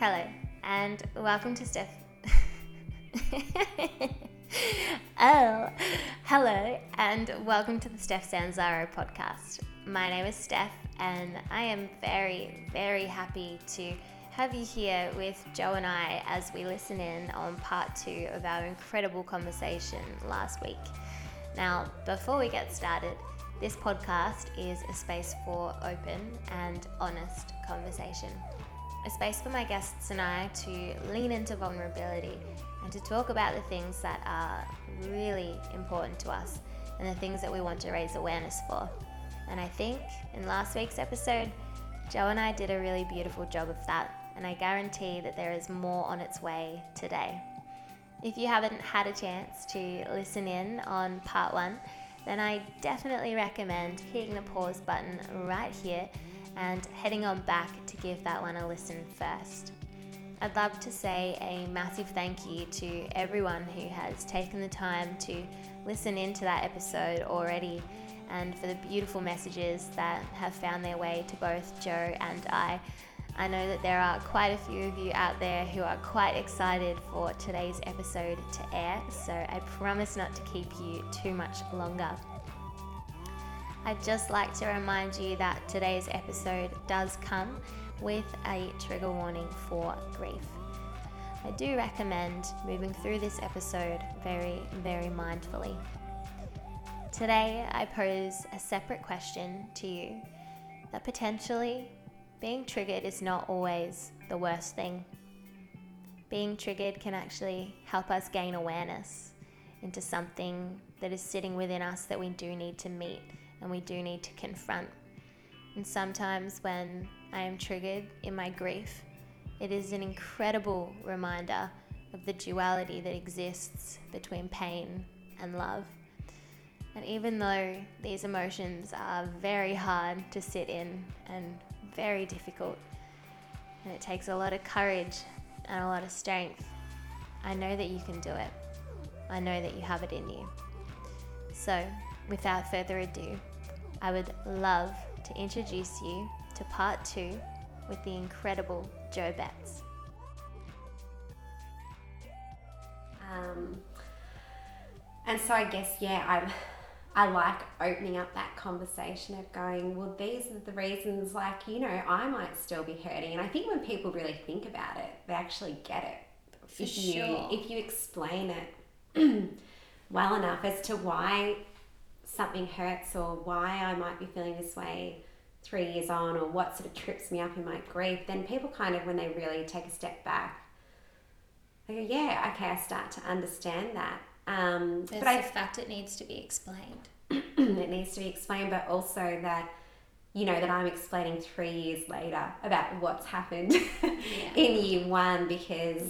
Hello, and welcome to Steph. oh, hello, and welcome to the Steph Sanzaro podcast. My name is Steph, and I am very, very happy to have you here with Jo and I as we listen in on part two of our incredible conversation last week. Now, before we get started, this podcast is a space for open and honest conversation a space for my guests and I to lean into vulnerability and to talk about the things that are really important to us and the things that we want to raise awareness for. And I think in last week's episode, Jo and I did a really beautiful job of that, and I guarantee that there is more on its way today. If you haven't had a chance to listen in on part one, then I definitely recommend hitting the pause button right here and heading on back to give that one a listen first. I'd love to say a massive thank you to everyone who has taken the time to listen into that episode already and for the beautiful messages that have found their way to both Jo and I. I know that there are quite a few of you out there who are quite excited for today's episode to air, so I promise not to keep you too much longer. I'd just like to remind you that today's episode does come with a trigger warning for grief. I do recommend moving through this episode very, very mindfully. Today, I pose a separate question to you that potentially being triggered is not always the worst thing. Being triggered can actually help us gain awareness into something that is sitting within us that we do need to meet and we do need to confront. And sometimes when I am triggered in my grief, it is an incredible reminder of the duality that exists between pain and love. And even though these emotions are very hard to sit in and very difficult, and it takes a lot of courage and a lot of strength, I know that you can do it. I know that you have it in you. So, without further ado, I would love to introduce you to part two with the incredible Jo Betz. Um, and so I guess yeah, I I like opening up that conversation of going, well, these are the reasons. Like you know, I might still be hurting, and I think when people really think about it, they actually get it. For if sure. you if you explain it well enough as to why something hurts or why I might be feeling this way three years on or what sort of trips me up in my grief, then people kind of, when they really take a step back, they go, yeah, okay, I start to understand that. Um, There's but I the fact it needs to be explained. it needs to be explained, but also that, you know, that I'm explaining three years later about what's happened in year one because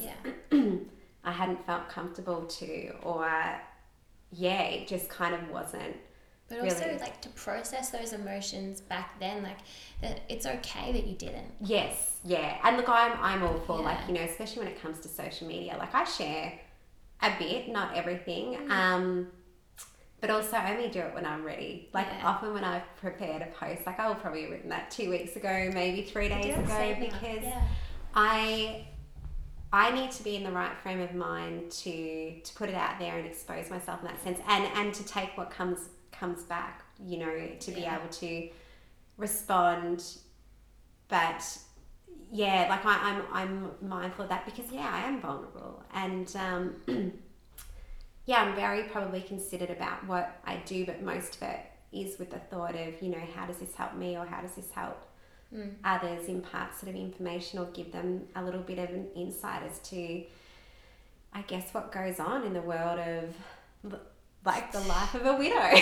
Yeah. I hadn't felt comfortable to, or yeah, it just kind of wasn't. But also, Really? like to process those emotions back then, like that it's okay that you didn't. Yes, yeah. And look, I'm, I'm all for, like, you know, especially when it comes to social media, like, I share a bit, not everything. Mm. Um, but also, I only do it when I'm ready. Like, Yeah. often when I've prepared a post, like, I'll probably have written that two weeks ago, maybe three days ago, because yeah. I I need to be in the right frame of mind to to put it out there and expose myself in that sense and and to take what comes comes back you know to be Yeah. able to respond but yeah like I, I'm I'm mindful of that because yeah I am vulnerable and um yeah I'm very probably considered about what I do but most of it is with the thought of you know how does this help me or how does this help Mm. others impart sort of information or give them a little bit of an insight as to I guess what goes on in the world of like the life of a widow.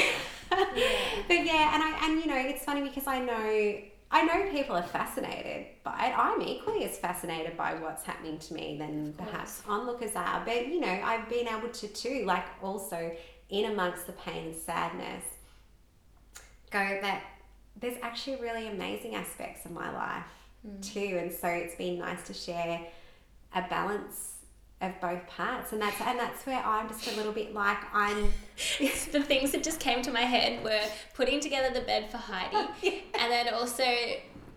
But yeah, and I and you know, it's funny because I know I know people are fascinated by it. I'm equally as fascinated by what's happening to me than perhaps onlookers are. But you know, I've been able to too, like also in amongst the pain and sadness, go that there's actually really amazing aspects of my life hmm. too. And so it's been nice to share a balance of both parts. And that's and that's where I'm just a little bit like I'm the things that just came to my head were putting together the bed for Heidi, and then also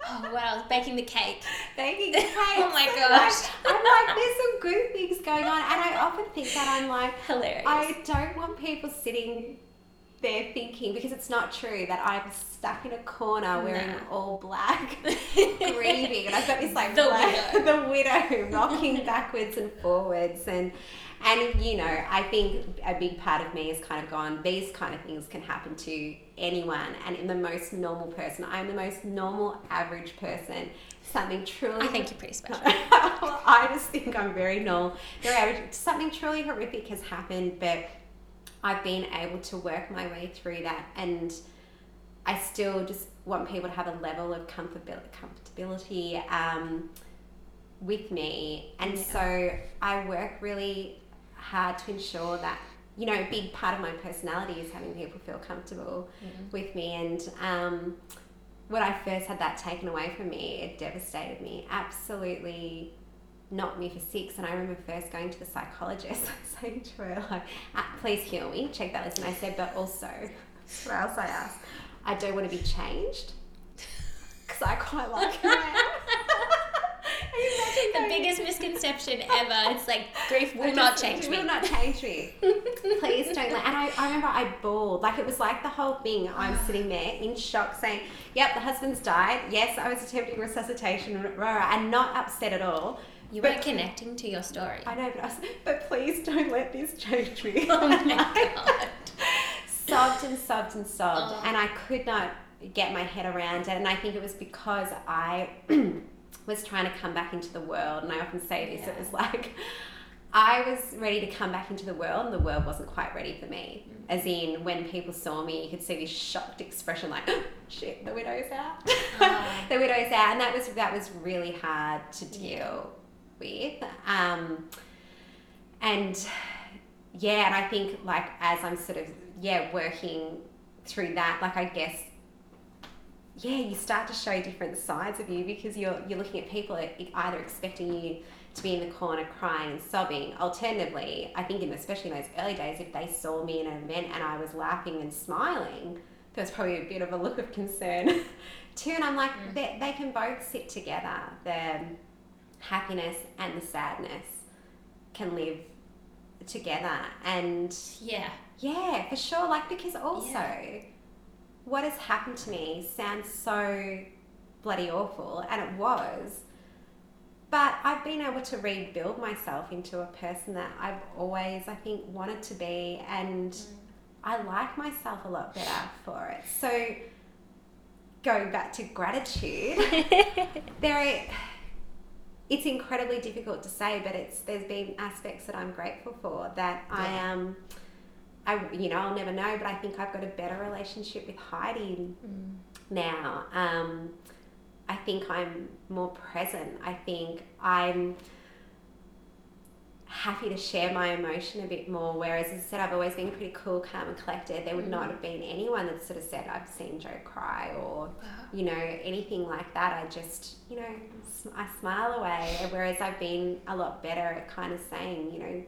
Oh, else? Baking the cake. Baking the cake. Oh my So, gosh. like, I'm like, there's some good things going on, and I often think that I'm like, Hilarious. I don't want people sitting there thinking because it's not true that I'm stuck in a corner wearing No. all black, grieving, and I've got this like The black, widow. the widow rocking backwards and forwards, and and you know I think a big part of me has kind of gone. These kind of things can happen to anyone, and in the most normal person, I'm the most normal, average person. Something truly I think you're pretty special. well, I just think I'm very normal, very average. Something truly horrific has happened, but I've been able to work my way through that, and I still just want people to have a level of comfortability, comfortability um, with me, and Yeah. so I work really hard to ensure that. You know, a big part of my personality is having people feel comfortable Mm. with me, and um, when I first had that taken away from me, it devastated me. Absolutely knocked me for six. And I remember first going to the psychologist, saying to her, like, "Ah, please heal me, check that list. And I said, but also, what else I asked? I don't want to be changed because I quite like who I am. Can you imagine the biggest misconception ever. It's like grief will not change me. Will not change me. Please don't. Let, and I, I remember I bawled. Like it was like the whole thing. I'm sitting there in shock, saying, "Yep, the husband's died. Yes, I was attempting resuscitation, rah, rah," and not upset at all." You But- weren't connecting to your story. I know, but I was, but please don't let this change me. Oh my god. sobbed and sobbed and sobbed, Oh. and I could not get my head around it. And I think it was because I was trying to come back into the world. And I often say this: it was like I was ready to come back into the world, and the world wasn't quite ready for me. Mm-hmm. As in, when people saw me, you could see this shocked expression, like "shit, the widow's out." Oh. the widow's out, and that was that was really hard to deal with. Um, and yeah, and I think like as I'm sort of yeah working through that, like I guess yeah, you start to show different sides of you because you're you're looking at people either expecting you to be in the corner crying and sobbing. Alternatively, I think in especially in those early days, if they saw me in an event and I was laughing and smiling, there was probably a bit of a look of concern too. And I'm like, Mm. they, they can both sit together. The happiness and the sadness can live together. And Yeah. yeah, for sure. Like, because also, Yeah. what has happened to me sounds so bloody awful, and it was. But I've been able to rebuild myself into a person that I've always, I think, wanted to be, and mm. I like myself a lot better for it. So, going back to gratitude, there are, it's incredibly difficult to say, but it's there's been aspects that I'm grateful for that I am. I you know I'll never know, but I think I've got a better relationship with Heidi Mm. now. Um, I think I'm more present. I think I'm happy to share my emotion a bit more. Whereas, as I said, I've always been pretty cool, calm, and collected. There would not have been anyone that sort of said, I've seen Jo cry or, Wow. you know, anything like that. I just, you know, I smile away. Whereas I've been a lot better at kind of saying, you know,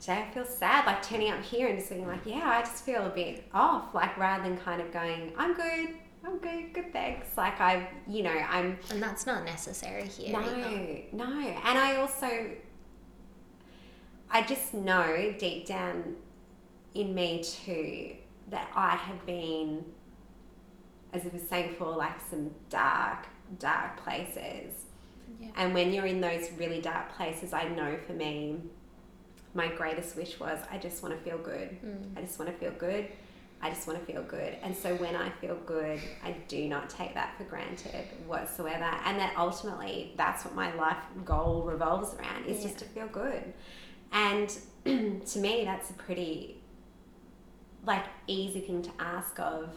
today I feel sad, like turning up here and just being like, yeah, I just feel a bit off, like rather than kind of going, I'm good, I'm good, good, thanks. Like I, you know, I'm And that's not necessary here. no, either. no. And I also, I just know deep down in me too that I have been, as I was saying before, like some dark, dark places. Yeah. And when you're in those really dark places, I know for me, my greatest wish was I just want to feel good. Mm. I just want to feel good. I just want to feel good. And so when I feel good, I do not take that for granted whatsoever. And that ultimately, that's what my life goal revolves around is just to feel good. And to me, that's a pretty like easy thing to ask of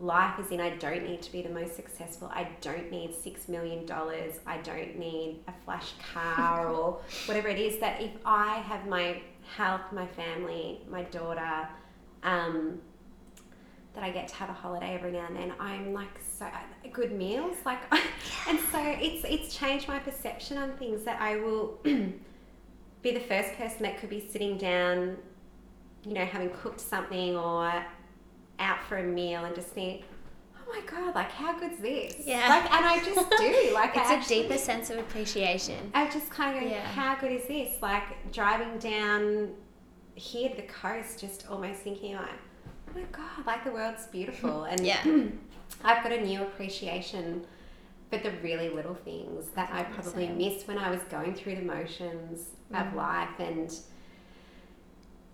life is in I don't need to be the most successful. I don't need six million dollars. I don't need a flash car or whatever it is. That if I have my health, my family, my daughter, um, that I get to have a holiday every now and then. I'm like so good meals, like, and so it's it's changed my perception on things that I will be the first person that could be sitting down, you know, having cooked something or out for a meal and just think, oh my god, like how good's this? Yeah. Like, and I just do. Like, It's I a actually, deeper sense of appreciation. I just kind of go, Yeah. how good is this? Like driving down here to the coast, just almost thinking like, oh my god, like the world's beautiful, and Yeah. I've got a new appreciation for the really little things that I probably missed when I was going through the motions Mm. of life and.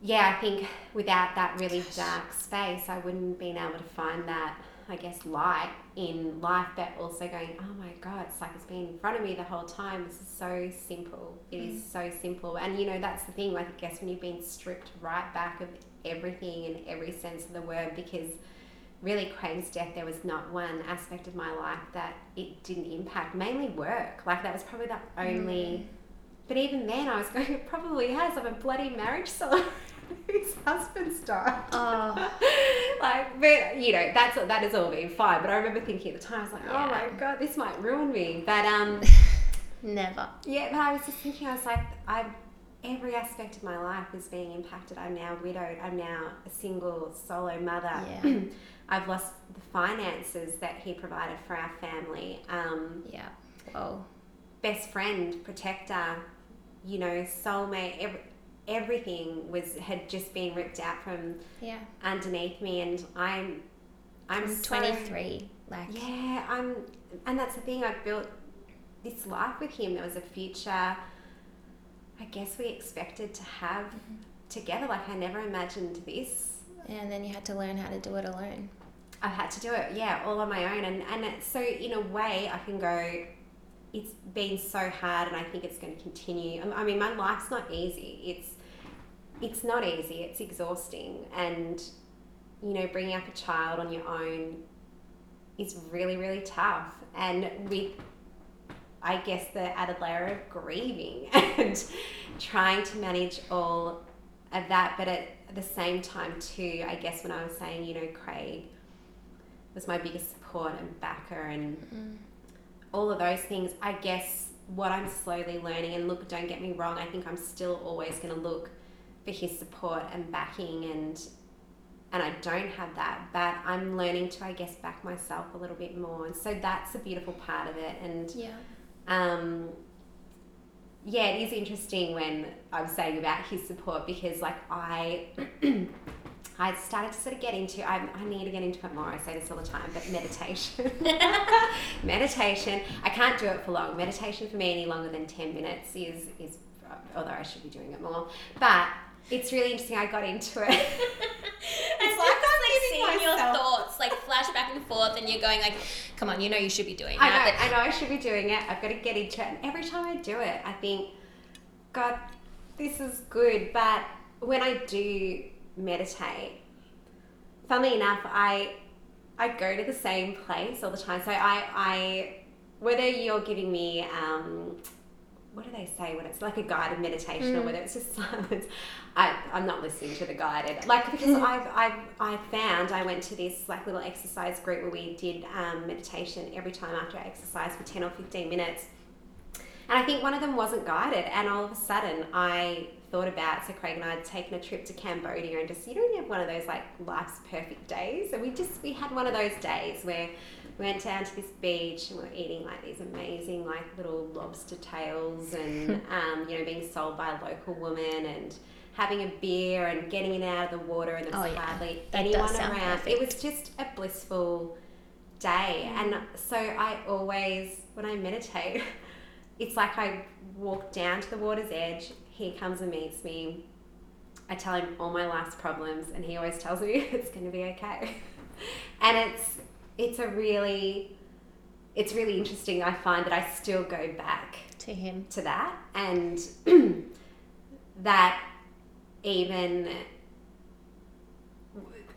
Yeah, I think without that really dark space, I wouldn't have been able to find that, I guess, light in life, but also going, oh my God, it's like it's been in front of me the whole time. This is so simple. It is mm. so simple. And, you know, that's the thing, like, I guess when you've been stripped right back of everything in every sense of the word, because really Craig's death, there was not one aspect of my life that it didn't impact, mainly work. Like, that was probably the only. Mm. But even then, I was going, it probably has. I'm a bloody marriage celebrant whose husband's died. Oh. like, but you know, that's that has all been fine. But I remember thinking at the time, I was like, oh my god, this might ruin me. But um, Never. yeah, but I was just thinking, I was like, I every aspect of my life is being impacted. I'm now widowed. I'm now a single solo mother. Yeah. I've lost the finances that he provided for our family. Um, Yeah. Whoa. best friend, protector, you know, soulmate, every, everything was had just been ripped out from Yeah. underneath me, and I'm, I'm, I'm so- 23. Like. Yeah, I'm, and that's the thing. I built this life with him. There was a future. I guess we expected to have Mm-hmm. together. Like I never imagined this. And then you had to learn how to do it alone. I had to do it, yeah, all on my own. And, and it, so, in a way, I can go, it's been so hard, and I think it's going to continue. I mean, my life's not easy. It's, it's not easy. It's exhausting. And, you know, bringing up a child on your own is really, really tough. And with, I guess, the added layer of grieving and trying to manage all of that. But at the same time, too, I guess when I was saying, you know, Craig was my biggest support and backer and Mm. all of those things, I guess what I'm slowly learning, and look, don't get me wrong, I think I'm still always going to look for his support and backing and and I don't have that, but I'm learning to, I guess, back myself a little bit more. And so that's a beautiful part of it. And Yeah. um, yeah, it is interesting when I'm saying about his support because, like, I I started to sort of get into. I, I need to get into it more. I say this all the time, but meditation, meditation. I can't do it for long. Meditation for me any longer than ten minutes is is. Although I should be doing it more, but it's really interesting. I got into it. It's like I'm like seeing your thoughts like flash back and forth, and you're going like, "Come on, you know you should be doing I that." know, I know I should be doing it. I've got to get into it. And every time I do it, I think, God, this is good. But when I do meditate, funnily enough, I I go to the same place all the time. So I, I whether you're giving me um, what do they say when it's like a guided meditation or Mm. whether it's just silence, I, I'm not listening to the guided. Like because I've, I've I found I went to this like little exercise group where we did um, meditation every time after I exercised for 10 or 15 minutes. And I think one of them wasn't guided, and all of a sudden I thought about so Craig and I had taken a trip to Cambodia and just you know you have one of those like life's perfect days, and we just we had one of those days where we went down to this beach and we we're eating like these amazing like little lobster tails and um, you know being sold by a local woman and having a beer and getting it out of the water and there was Oh, yeah. hardly That anyone around. It was just a blissful day, and so I always when I meditate. it's like I walk down to the water's edge. He comes and meets me. I tell him all my life's problems, and he always tells me it's going to be okay. and it's it's a really it's really interesting. I find that I still go back to him. to that, and that even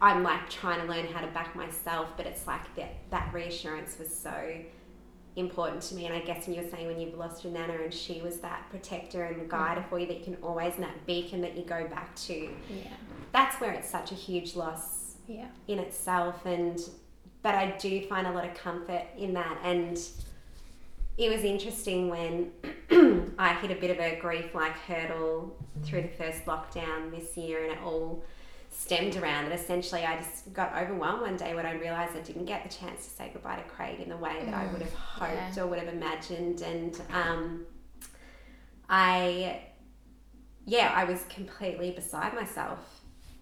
I'm like trying to learn how to back myself, but it's like that that reassurance was so important to me. And I guess when you were saying when you've lost your nana and she was that protector and mm. guide for you that you can always and that beacon that you go back to, Yeah. that's where it's such a huge loss Yeah. in itself and but I do find a lot of comfort in that and it was interesting when I hit a bit of a grief like hurdle through mm. the first lockdown this year and it all stemmed around that essentially I just got overwhelmed one day when I realized I didn't get the chance to say goodbye to Craig in the way that I would have hoped yeah. or would have imagined. And um, I, yeah, I was completely beside myself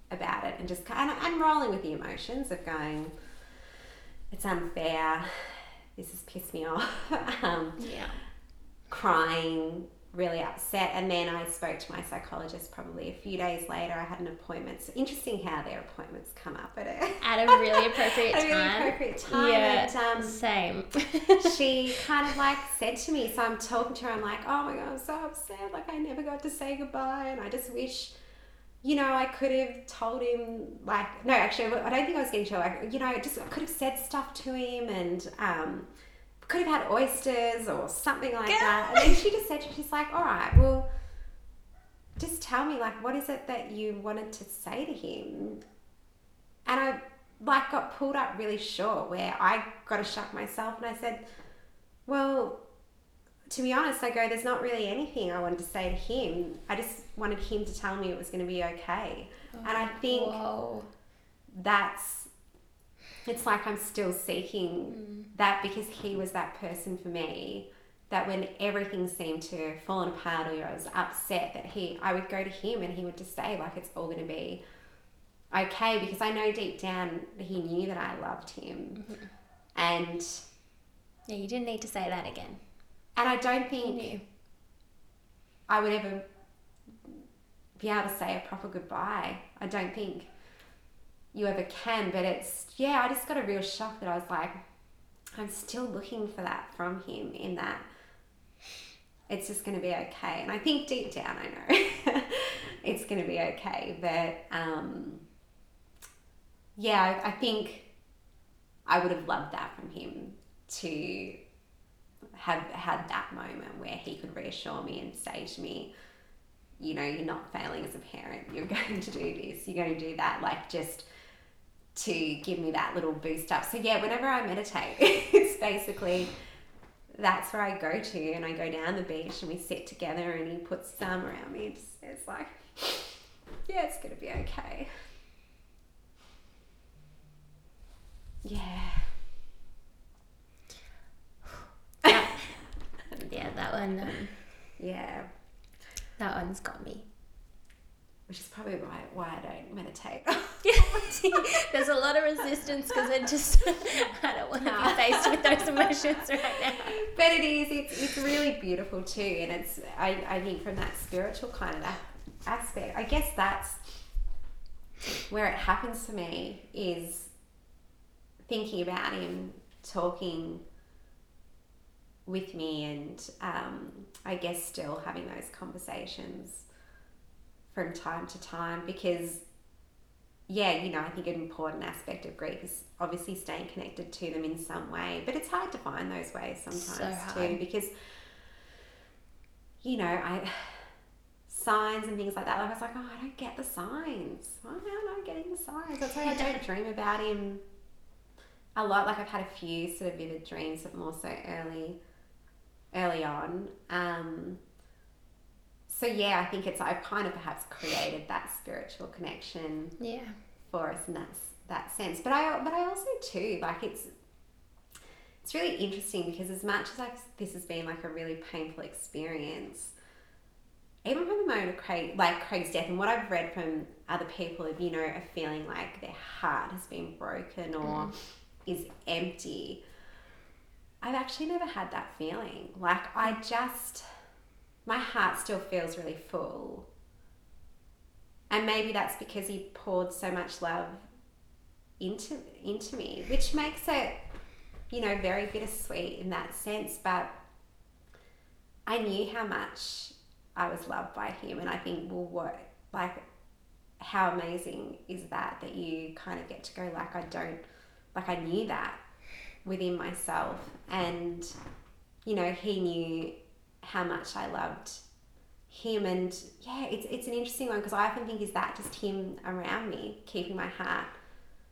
about it and just kind of unrolling with the emotions of going, it's unfair. This has pissed me off. um, Yeah. crying, really upset. And then I spoke to my psychologist probably a few days later. I had an appointment. So interesting how their appointments come up at a, At a really appropriate a time. really appropriate time. Yeah. And, um, Same. she kind of like said to me, so I'm talking to her, I'm like, oh my God, I'm so upset. Like, I never got to say goodbye. And I just wish, you know, I could have told him, like, no, actually, I don't think I was getting to Like, you know, I just I could have said stuff to him and, um, could have had oysters or something like that. And then she just said, she's like, all right, well, just tell me, like, what is it that you wanted to say to him? And I, like, got pulled up really short where I got to shock myself and I said, well, to be honest, I go, there's not really anything I wanted to say to him. I just wanted him to tell me it was going to be okay. Oh, and I think Whoa. that's it's like I'm still seeking mm. that because he was that person for me that when everything seemed to have fallen apart or I was upset that he I would go to him and he would just say like it's all going to be okay because I know deep down he knew that I loved him mm-hmm. and Yeah, you didn't need to say that again. and I don't think. I would ever be able to say a proper goodbye. I don't think you ever can, but it's yeah, I just got a real shock that I was like, I'm still looking for that from him in that it's just going to be okay. And I think deep down I know it's going to be okay, but um, yeah, I, I think I would have loved that from him to have had that moment where he could reassure me and say to me, you know, you're not failing as a parent. You're going to do this. You're going to do that. Like just to give me that little boost up. So yeah, whenever I meditate, it's basically that's where I go to, and I go down the beach and we sit together, and he puts his arm around me It's, says like, "Yeah, it's gonna be okay." Yeah. Yeah, that one. Um, Yeah. that one's got me. Which is probably why why I don't meditate. There's a lot of resistance because we're just. I don't want to be faced with those emotions right now. but it is it's, it's really beautiful too and it's I, I think from that spiritual kind of aspect i guess that's where it happens for me is thinking about him talking with me and um, i guess still having those conversations from time to time because yeah, you know, I think an important aspect of grief is obviously staying connected to them in some way, but it's hard to find those ways sometimes So too because, you know, I signs and things like that. Like I was like, oh, I don't get the signs. Why am I not getting the signs? That's why I don't dream about him a lot. Like I've had a few sort of vivid dreams, but more so early, early on. Um, so yeah, I think it's I've kind of perhaps created that spiritual connection Yeah. for us in that that sense. But I but I also too like it's it's really interesting because as much as I've, this has been like a really painful experience, even from the moment of Craig like Craig's death and what I've read from other people, of you know, are feeling like their heart has been broken or mm. is empty. I've actually never had that feeling. Like I mm. just my heart still feels really full. And maybe that's because he poured so much love into into me, which makes it, you know, very bittersweet in that sense. But I knew how much I was loved by him, and I think, well, what like, how amazing is that that you kind of get to go like I don't, like I knew that within myself, and you know, he knew how much I loved him and yeah it's, it's an interesting one because i often think is that just him around me keeping my heart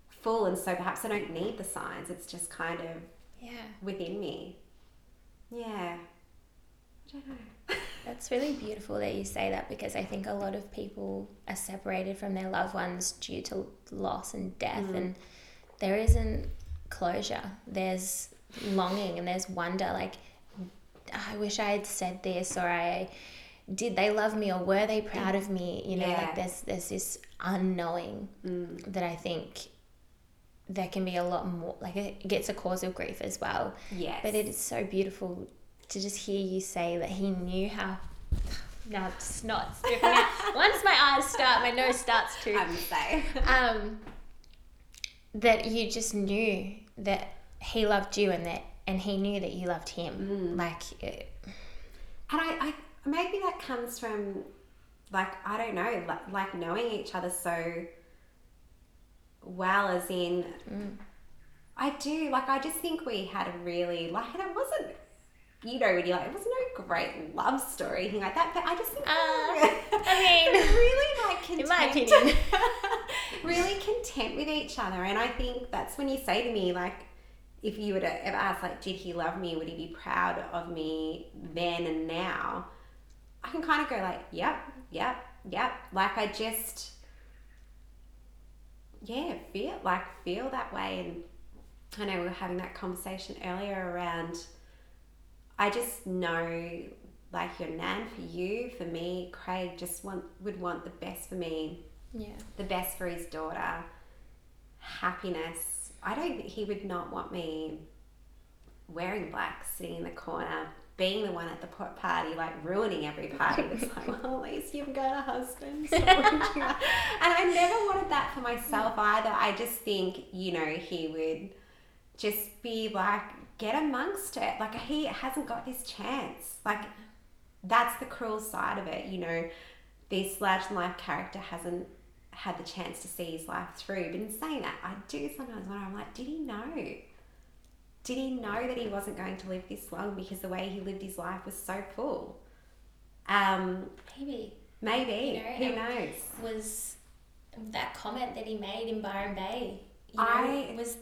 full and so perhaps i don't need the signs it's just kind of Yeah. within me yeah i don't know That's really beautiful that you say that because I think a lot of people are separated from their loved ones due to loss and death, mm. and there isn't closure. There's longing and there's wonder. Like, I wish I had said this, or I did they love me, or were they proud of me? You know, yeah. like there's there's this unknowing mm. that I think there can be a lot more. Like it gets a cause of grief as well. Yes, but it is so beautiful to just hear you say that he knew how. Now snot's dripping out. Once my eyes start, my nose starts to. I would say. um, that you just knew that he loved you and that and he knew that you loved him. Mm. Like. It, and I, I maybe that comes from like I don't know, like, like knowing each other so well, as in. Mm. I do like. I just think we had a really like, and it wasn't you know, when you're like, it was no great love story, anything like that. But I just think, uh, I mean, really like content, in my opinion, really content with each other. And I think that's when you say to me, like, if you were to ever ask, like, did he love me? Would he be proud of me then and now? I can kind of go like, yep, yep, yep. Like I just, yeah, feel like feel that way. And I know we were having that conversation earlier around I just know like your nan for you, for me, Craig just want would want the best for me. Yeah. The best for his daughter. Happiness. I don't he would not want me wearing black, sitting in the corner, being the one at the pot party, like ruining every party. It's like, well, at least you've got a husband. So and I never wanted that for myself either. I just think, you know, he would just be like, get amongst it. Like he hasn't got this chance. Like that's the cruel side of it, you know. This large life character hasn't had the chance to see his life through. But in saying that, I do sometimes wonder, I'm like, did he know? Did he know that he wasn't going to live this long because the way he lived his life was so full? Um, maybe. Maybe. You know, Who knows? Was that comment that he made in Byron Bay? You know, I was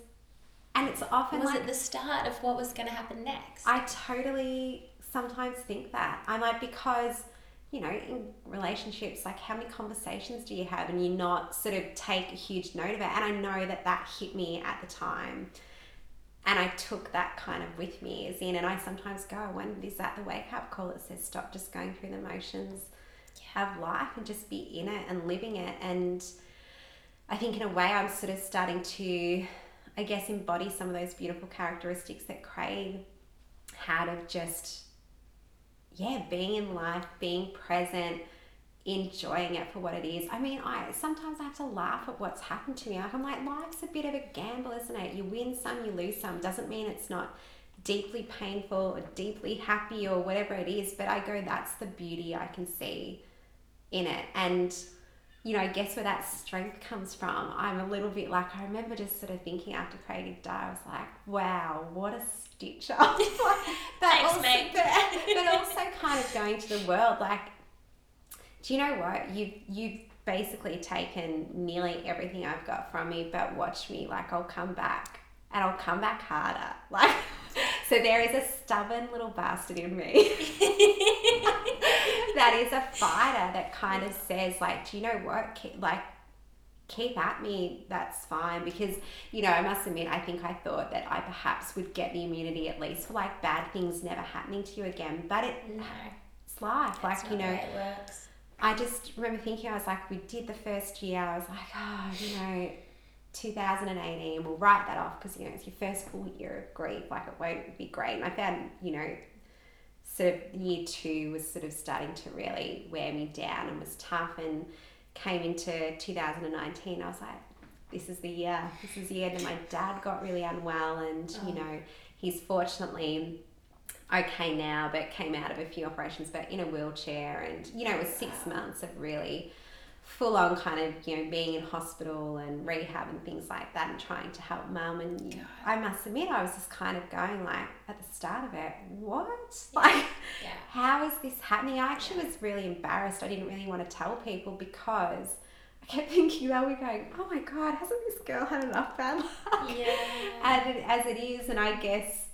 and it's often was like, it the start of what was going to happen next? I totally sometimes think that. I'm like because you know, in relationships, like how many conversations do you have and you not sort of take a huge note of it? And I know that that hit me at the time. And I took that kind of with me as in, and I sometimes go, when is that the wake up call that says stop just going through the motions yeah. of life and just be in it and living it? And I think in a way, I'm sort of starting to I guess, embody some of those beautiful characteristics that Craig had of just, yeah, being in life, being present, enjoying it for what it is. I mean, I sometimes I have to laugh at what's happened to me. Like I'm like, life's a bit of a gamble, isn't it? You win some, you lose some. Doesn't mean it's not deeply painful or deeply happy or whatever it is, but I go, that's the beauty I can see in it. And you know, I guess where that strength comes from, I'm a little bit like, I remember just sort of thinking after Craig died, I was like, wow, what a stitch up. but, Thanks, also, mate. But, but also kind of going to the world, like, do you know what? You've, you've basically taken nearly everything I've got from me, but watch me, like, I'll come back and I'll come back harder. Like, so there is a stubborn little bastard in me that is a fighter that kind of says, like, do you know what? Like, keep at me, that's fine. Because, you know, I must admit, I think I thought that I perhaps would get the immunity at least for like bad things never happening to you again. But it, no. it's life. That's like, you know, it works. I just remember thinking, I was like, we did the first year, I was like, oh, you know, 2018, we'll write that off because, you know, it's your first full year of grief. Like, it won't be great. And I found, you know, sort of year two was sort of starting to really wear me down and was tough and came into 2019 I was like this is the year this is the year that my dad got really unwell and oh. you know he's fortunately okay now but came out of a few operations but in a wheelchair and you know it was six months of really full on kind of you know being in hospital and rehab and things like that and trying to help mum and God. I must admit I was just kind of going like at the start of it what yeah. like yeah. how is this happening I actually yeah. was really embarrassed I didn't really want to tell people because I kept thinking that we're going oh my God hasn't this girl had enough bad luck yeah and as it is and I guess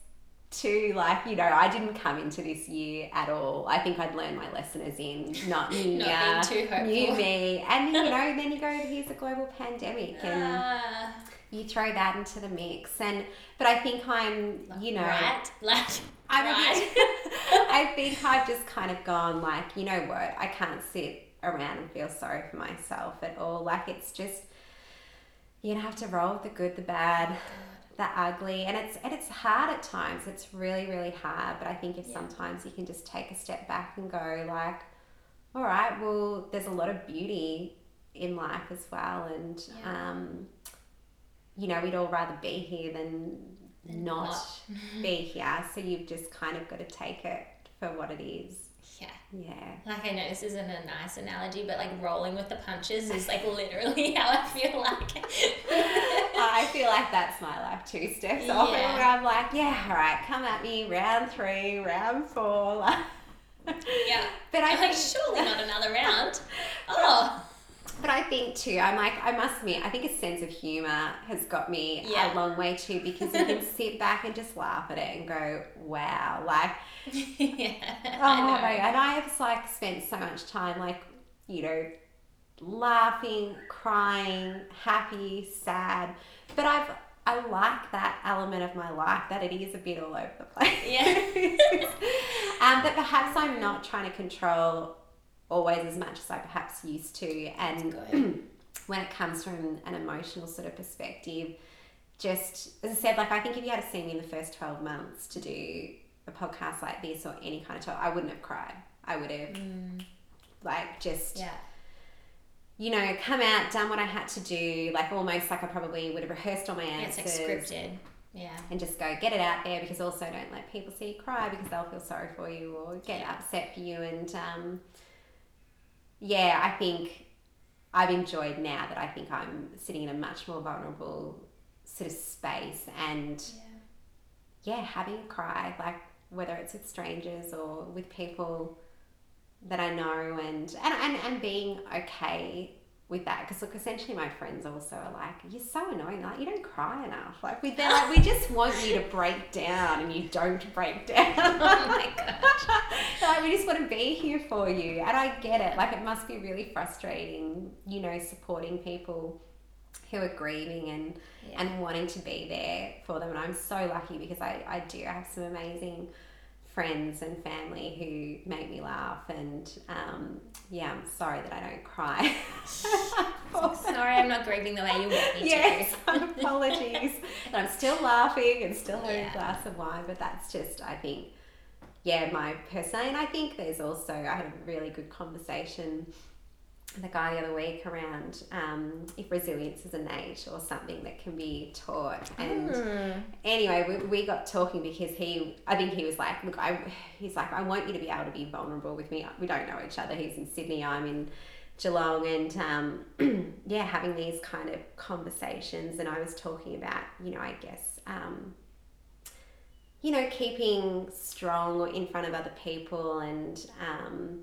to like you know I didn't come into this year at all. I think I'd learned my lesson as in not new Not year, being too hopeful. new me, and you know then you go here's a global pandemic and Ah, you throw that into the mix and but I think I'm you know right, like I right. think, I think I've just kind of gone like, you know what, I can't sit around and feel sorry for myself at all. Like it's just you have to roll with the good, the bad, the ugly, and it's and it's hard at times. It's really really hard. But I think if Yeah. sometimes you can just take a step back and go like, all right, well, there's a lot of beauty in life as well, and Yeah. um, you know, we'd all rather be here than not not. be here. So you've just kind of got to take it for what it is. Yeah. Yeah. Like I know this isn't a nice analogy, but like rolling with the punches is like literally how I feel like. I feel like that's my life too, Steph. So often where I'm like, yeah, all right, come at me, round three, round four. yeah. But I I'm like, think, surely not another round. Oh. But I think too, I'm like, I must admit, I think a sense of humour has got me Yeah. a long way too because you can sit back and just laugh at it and go, wow, like yeah. Oh I know. my god! And I have like spent so much time, like you know, laughing, crying, happy, sad. But I've I like that element of my life that it is a bit all over the place. Yeah. um, but perhaps I'm not trying to control always as much as I perhaps used to, and when it comes from an emotional sort of perspective, just as I said, like I think if you had seen me in the first twelve months to do a podcast like this or any kind of talk, I wouldn't have cried. I would have Mm, like just yeah. you know come out, done what I had to do, like almost like I probably would have rehearsed all my Yeah, It's answers like scripted. Yeah. and just go get it out there because also don't let people see you cry because they'll feel sorry for you or get Yeah. upset for you and um, yeah I think I've enjoyed now that I think I'm sitting in a much more vulnerable sort of space and Yeah. yeah having a cry like whether it's with strangers or with people that I know and and, and, and being okay with that because look essentially my friends also are like you're so annoying like you don't cry enough. Like we they're like we just want you to break down and you don't break down. Oh my gosh. like we just want to be here for you. And I get it. Like it must be really frustrating you know supporting people who are grieving and Yeah. and wanting to be there for them. And I'm so lucky because I, I do have some amazing friends and family who make me laugh and um, yeah I'm sorry that I don't cry Sorry, I'm not grieving the way you want me yes to. apologies and I'm still laughing and still having Yeah. a glass of wine but that's just I think yeah my personality and I think there's also I had a really good conversation a guy the other week around um, if resilience is innate or something that can be taught and Mm. anyway, we, we got talking because he, I think he was like, look, I, he's like, I want you to be able to be vulnerable with me. We don't know each other. He's in Sydney, I'm in Geelong, and um, yeah, having these kind of conversations. And I was talking about, you know, I guess, um, you know, keeping strong or in front of other people. And um,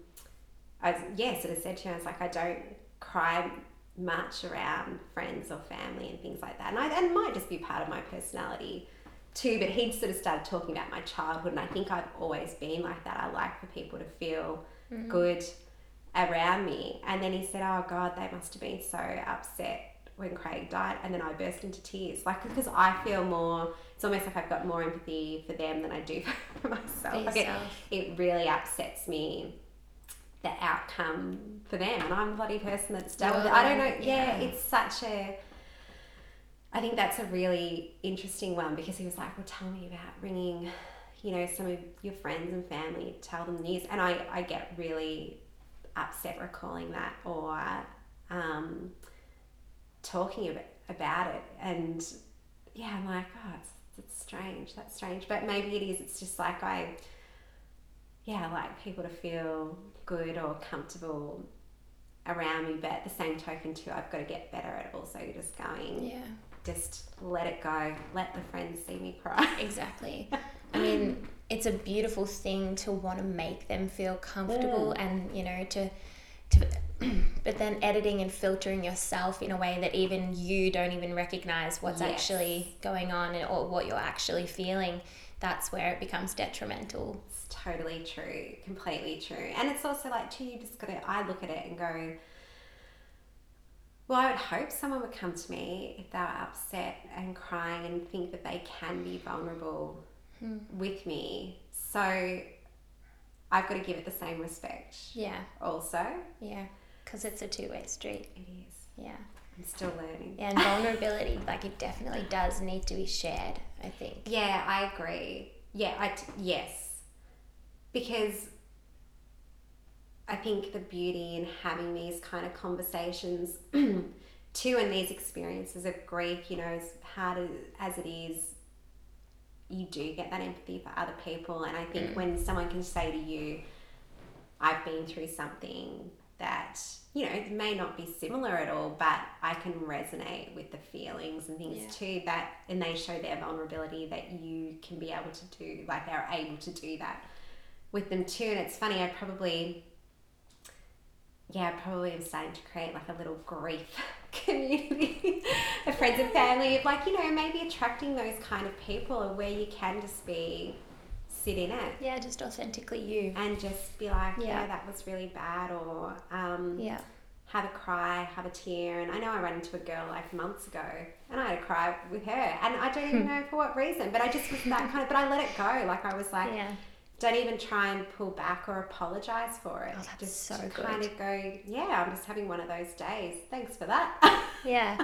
I, was, yeah, sort of said to him, I was like, I don't cry much around friends or family and things like that. And, I, and it might just be part of my personality too, but he'd sort of started talking about my childhood, and I think I've always been like that. I like for people to feel Mm-hmm. good around me. And then he said, Oh God, they must have been so upset when Craig died. And then I burst into tears. Like, because I feel more, it's almost like I've got more empathy for them than I do for myself. Like, it, it really upsets me the outcome for them and I'm a bloody person that's dealt with it. I don't know yeah, Yeah. it's such a I think that's a really interesting one because he was like, Well tell me about ringing, you know, some of your friends and family, tell them the news and I, I get really upset recalling that or um, talking about, about it and yeah, I'm like, oh, it's, it's strange. That's strange. But maybe it is. It's just like I, yeah, I like people to feel good or comfortable around me. But at the same token, too, I've got to get better at also just going, Yeah. just let it go. Let the friends see me cry. Exactly. I mean, it's a beautiful thing to want to make them feel comfortable and, you know, to to but then editing and filtering yourself in a way that even you don't even recognize what's Yes. actually going on or what you're actually feeling. That's where it becomes detrimental. It's totally true, completely true. And it's also like, too, you just got to, I look at it and go, well, I would hope someone would come to me if they were upset and crying and think that they can be vulnerable Hmm. with me. So I've got to give it the same respect Yeah, also. yeah, because it's a two way street. It is. Yeah. I'm still learning. And vulnerability, like it definitely does need to be shared, I think. Yeah, I agree. Yeah, I t- yes, because I think the beauty in having these kind of conversations too, and these experiences of grief, you know, as hard as it is, you do get that empathy for other people, and I think mm. when someone can say to you, "I've been through something." That you know it may not be similar at all, but I can resonate with the feelings and things Yeah. too. That and they show their vulnerability that you can be able to do, like they're able to do that with them too. And it's funny, I probably, yeah, I probably am starting to create like a little grief community of friends and family of like you know maybe attracting those kind of people where you can just be sit in it Yeah, just authentically you. and just be like, yeah, Yeah. that was really bad, or um, Yeah. have a cry, have a tear. And I know I ran into a girl like months ago, and I had a cry with her, and I don't even know for what reason, but I just was that kind of. But I let it go. Like I was like, Yeah. don't even try and pull back or apologize for it. Oh, that's just so to good. kind of go, yeah, I'm just having one of those days. Thanks for that. Yeah.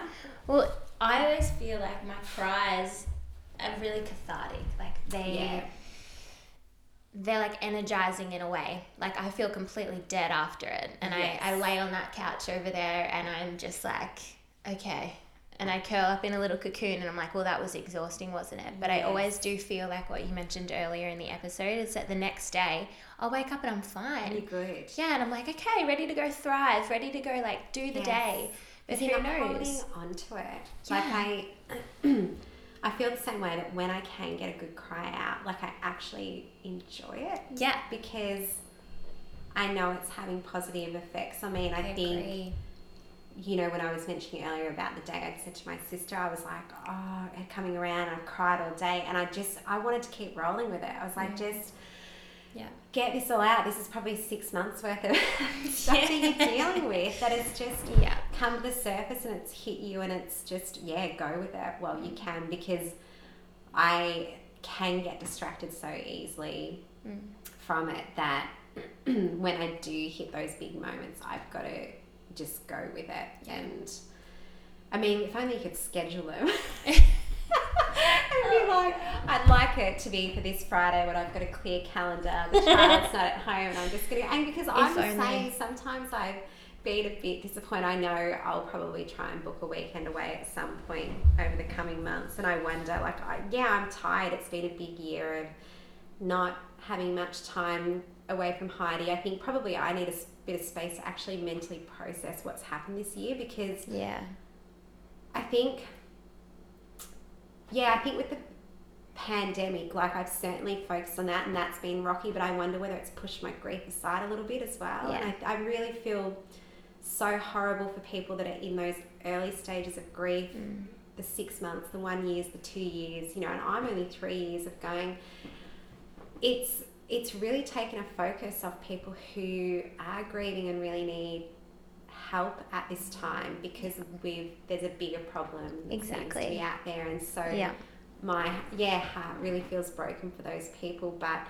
Well, I always feel like my cries are really cathartic. Like they Yeah. They're like energizing in a way. Like I feel completely dead after it. And Yes. I, I lay on that couch over there and I'm just like, okay. And I curl up in a little cocoon and I'm like, well, that was exhausting, wasn't it? But I always do feel like what you mentioned earlier in the episode is that the next day I'll wake up and I'm fine. You're good. Yeah, and I'm like, okay, ready to go thrive, ready to go like do the Yes. day. But who knows? holding on to it. Yeah. Like I, I feel the same way that when I can get a good cry out, like I actually enjoy it Yeah. because I know it's having positive effects on me. And I, I think, agree. you know, when I was mentioning earlier about the day, I'd said to my sister, I was like, oh, coming around, I cried all day, and I just, I wanted to keep rolling with it. I was like, just Yeah. get this all out. This is probably six months worth of stuff that you're dealing with that is just Yeah. Come to the surface and it's hit you and it's just yeah go with it well you can because i can get distracted so easily Mm. from it that when i do hit those big moments i've got to just go with it Yeah. and i mean if only you could schedule them I'd be like, I'd like it to be for this Friday when I've got a clear calendar. The child's not at home, and I'm just gonna. And because I'm the only. same, sometimes I've been a bit disappointed. I know I'll probably try and book a weekend away at some point over the coming months, and I wonder, like, I, yeah, I'm tired. It's been a big year of not having much time away from Heidi. I think probably I need a bit of space to actually mentally process what's happened this year because Yeah. I think, yeah, I think with the pandemic, like I've certainly focused on that and that's been rocky, but I wonder whether it's pushed my grief aside a little bit as well. Yeah. And I, I really feel so horrible for people that are in those early stages of grief Mm. the six months, the one years, the two years, you know, and I'm only three years of going. It's it's really taken a focus of people who are grieving and really need help at this time because we've there's a bigger problem that seems to Exactly. be out there, and so Yeah. my yeah heart really feels broken for those people, but.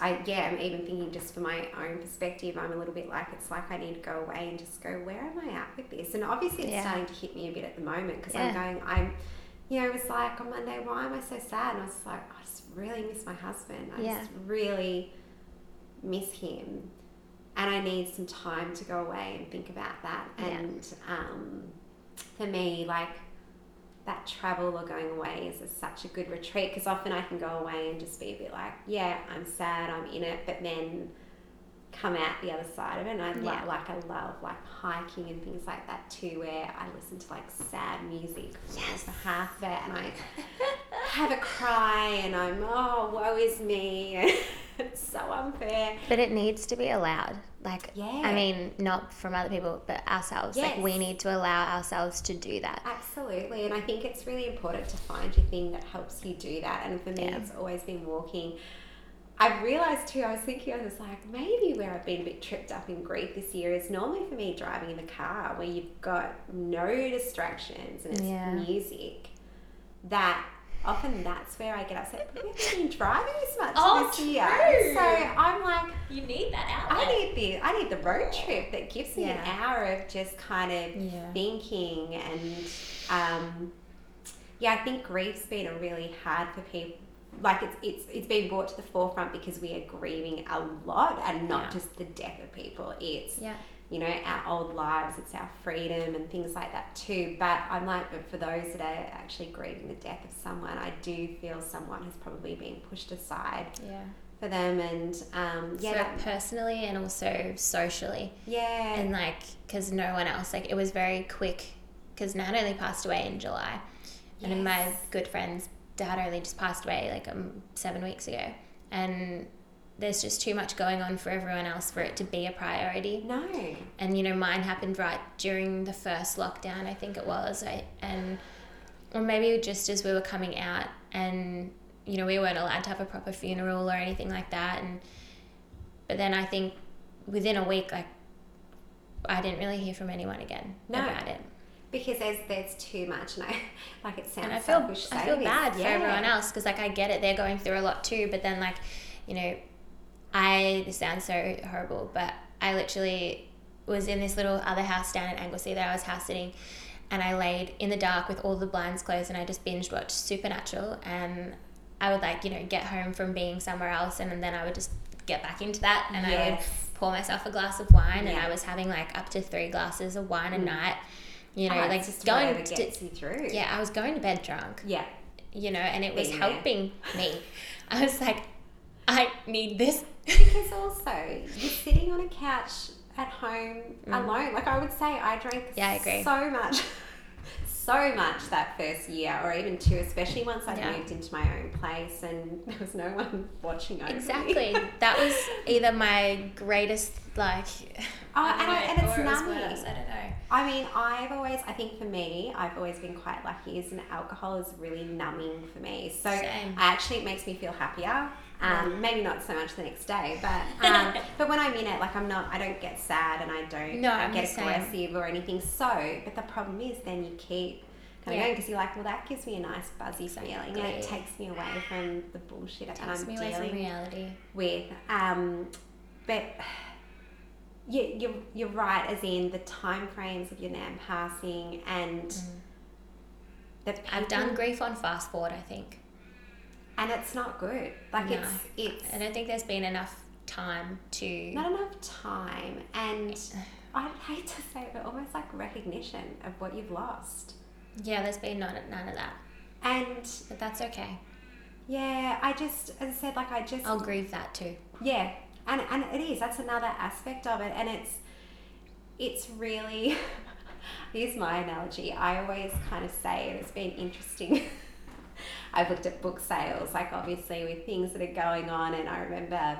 I yeah, I'm even thinking just for my own perspective, I'm a little bit like it's like I need to go away and just go, where am I at with this? And obviously, it's Yeah. starting to hit me a bit at the moment because Yeah. I'm going, I'm, you know, it was like on Monday, why am I so sad? And I was like, I just really miss my husband. I Yeah. just really miss him, and I need some time to go away and think about that. And um, for me, like that travel or going away is a, such a good retreat because often I can go away and just be a bit like, yeah, I'm sad, I'm in it, but then come out the other side of it. And I Yeah. lo- like I love like hiking and things like that too, where I listen to like sad music Yes. for half of it, and I have a cry, and I'm oh woe is me. it's so unfair. But it needs to be allowed. Like, Yeah. I mean, not from other people, but ourselves. Like, we need to allow ourselves to do that. Absolutely, and I think it's really important to find your thing that helps you do that. And for me, Yeah. it's always been walking. I've realized too, I was thinking, I was like, maybe where I've been a bit tripped up in grief this year is normally for me driving in the car where you've got no distractions and it's Yeah. music. That often that's where I get upset. But we haven't been driving as much Oh, this year. So I'm like, You need that I need the I need the road trip that gives me an hour of just kind of Yeah. thinking and um, yeah, I think grief's been a really hard for people. Like it's it's it's been brought to the forefront because we are grieving a lot and not Yeah. just the death of people. It's Yeah. You know our old lives, it's our freedom and things like that too. But I'm like, but for those that are actually grieving the death of someone, I do feel someone has probably been pushed aside Yeah. for them and um, yeah, so that, personally and also socially. yeah, And like, because no one else, like, it was very quick. Because Nan only passed away in July. And my good friend's dad only just passed away like um, seven weeks ago. And there's just too much going on for everyone else for it to be a priority. no. and you know mine happened right during the first lockdown i think it was I, and or maybe just as we were coming out and you know we weren't allowed to have a proper funeral or anything like that and but then i think within a week like i didn't really hear from anyone again No. about it because there's there's too much and I like it sounds and i feel selfish i feel bad for everyone else because like i get it they're going through a lot too but then like you know i this sounds so horrible but i literally was in this little other house down in Anglesea that i was house sitting and i laid in the dark with all the blinds closed and i just binge watched supernatural and i would like you know get home from being somewhere else and then i would just get back into that and i would pour myself a glass of wine and i was having like up to three glasses of wine a Mm. night you know Oh, like just going to, gets you through. yeah i was going to bed drunk Yeah. you know, and it was Been there. helping me. I was like, I need this. Because also you're sitting on a couch at home alone. Like I would say I drank Mm. Yeah, I agree. so much so much that first year or even two, especially once I Yeah. moved into my own place and there was no one watching over me. Exactly. that was either my greatest, like, Oh, and, I, and it's or it was numbing. I don't know. I mean, I've always, I think for me, I've always been quite lucky is an alcohol is really numbing for me. So Same. actually it makes me feel happier. Um, maybe not so much the next day, but um, but when I'm in it, like I'm not, I don't get sad and I don't No, get aggressive or anything. So, but the problem is then you keep kind of Yeah. going because you're like, well, that gives me a nice buzzy feeling and it takes me away from the bullshit that I'm me away from dealing reality. with. Um, but you, you're, you're right, as in the time frames of your nan passing and the people, Mm. I've done grief on fast forward, I think. And it's not good. Like No. it's it's I don't think there's been enough time to. not enough time, and I'd hate to say, it, but almost like recognition of what you've lost. Yeah, there's been none, none of that. And But that's okay. yeah, I just, as I said, like I just I'll grieve that too. Yeah, and and it is. That's another aspect of it, and it's it's really. Here's my analogy. I always kind of say, and it's been interesting. I've looked at book sales, like obviously with things that are going on, and I remember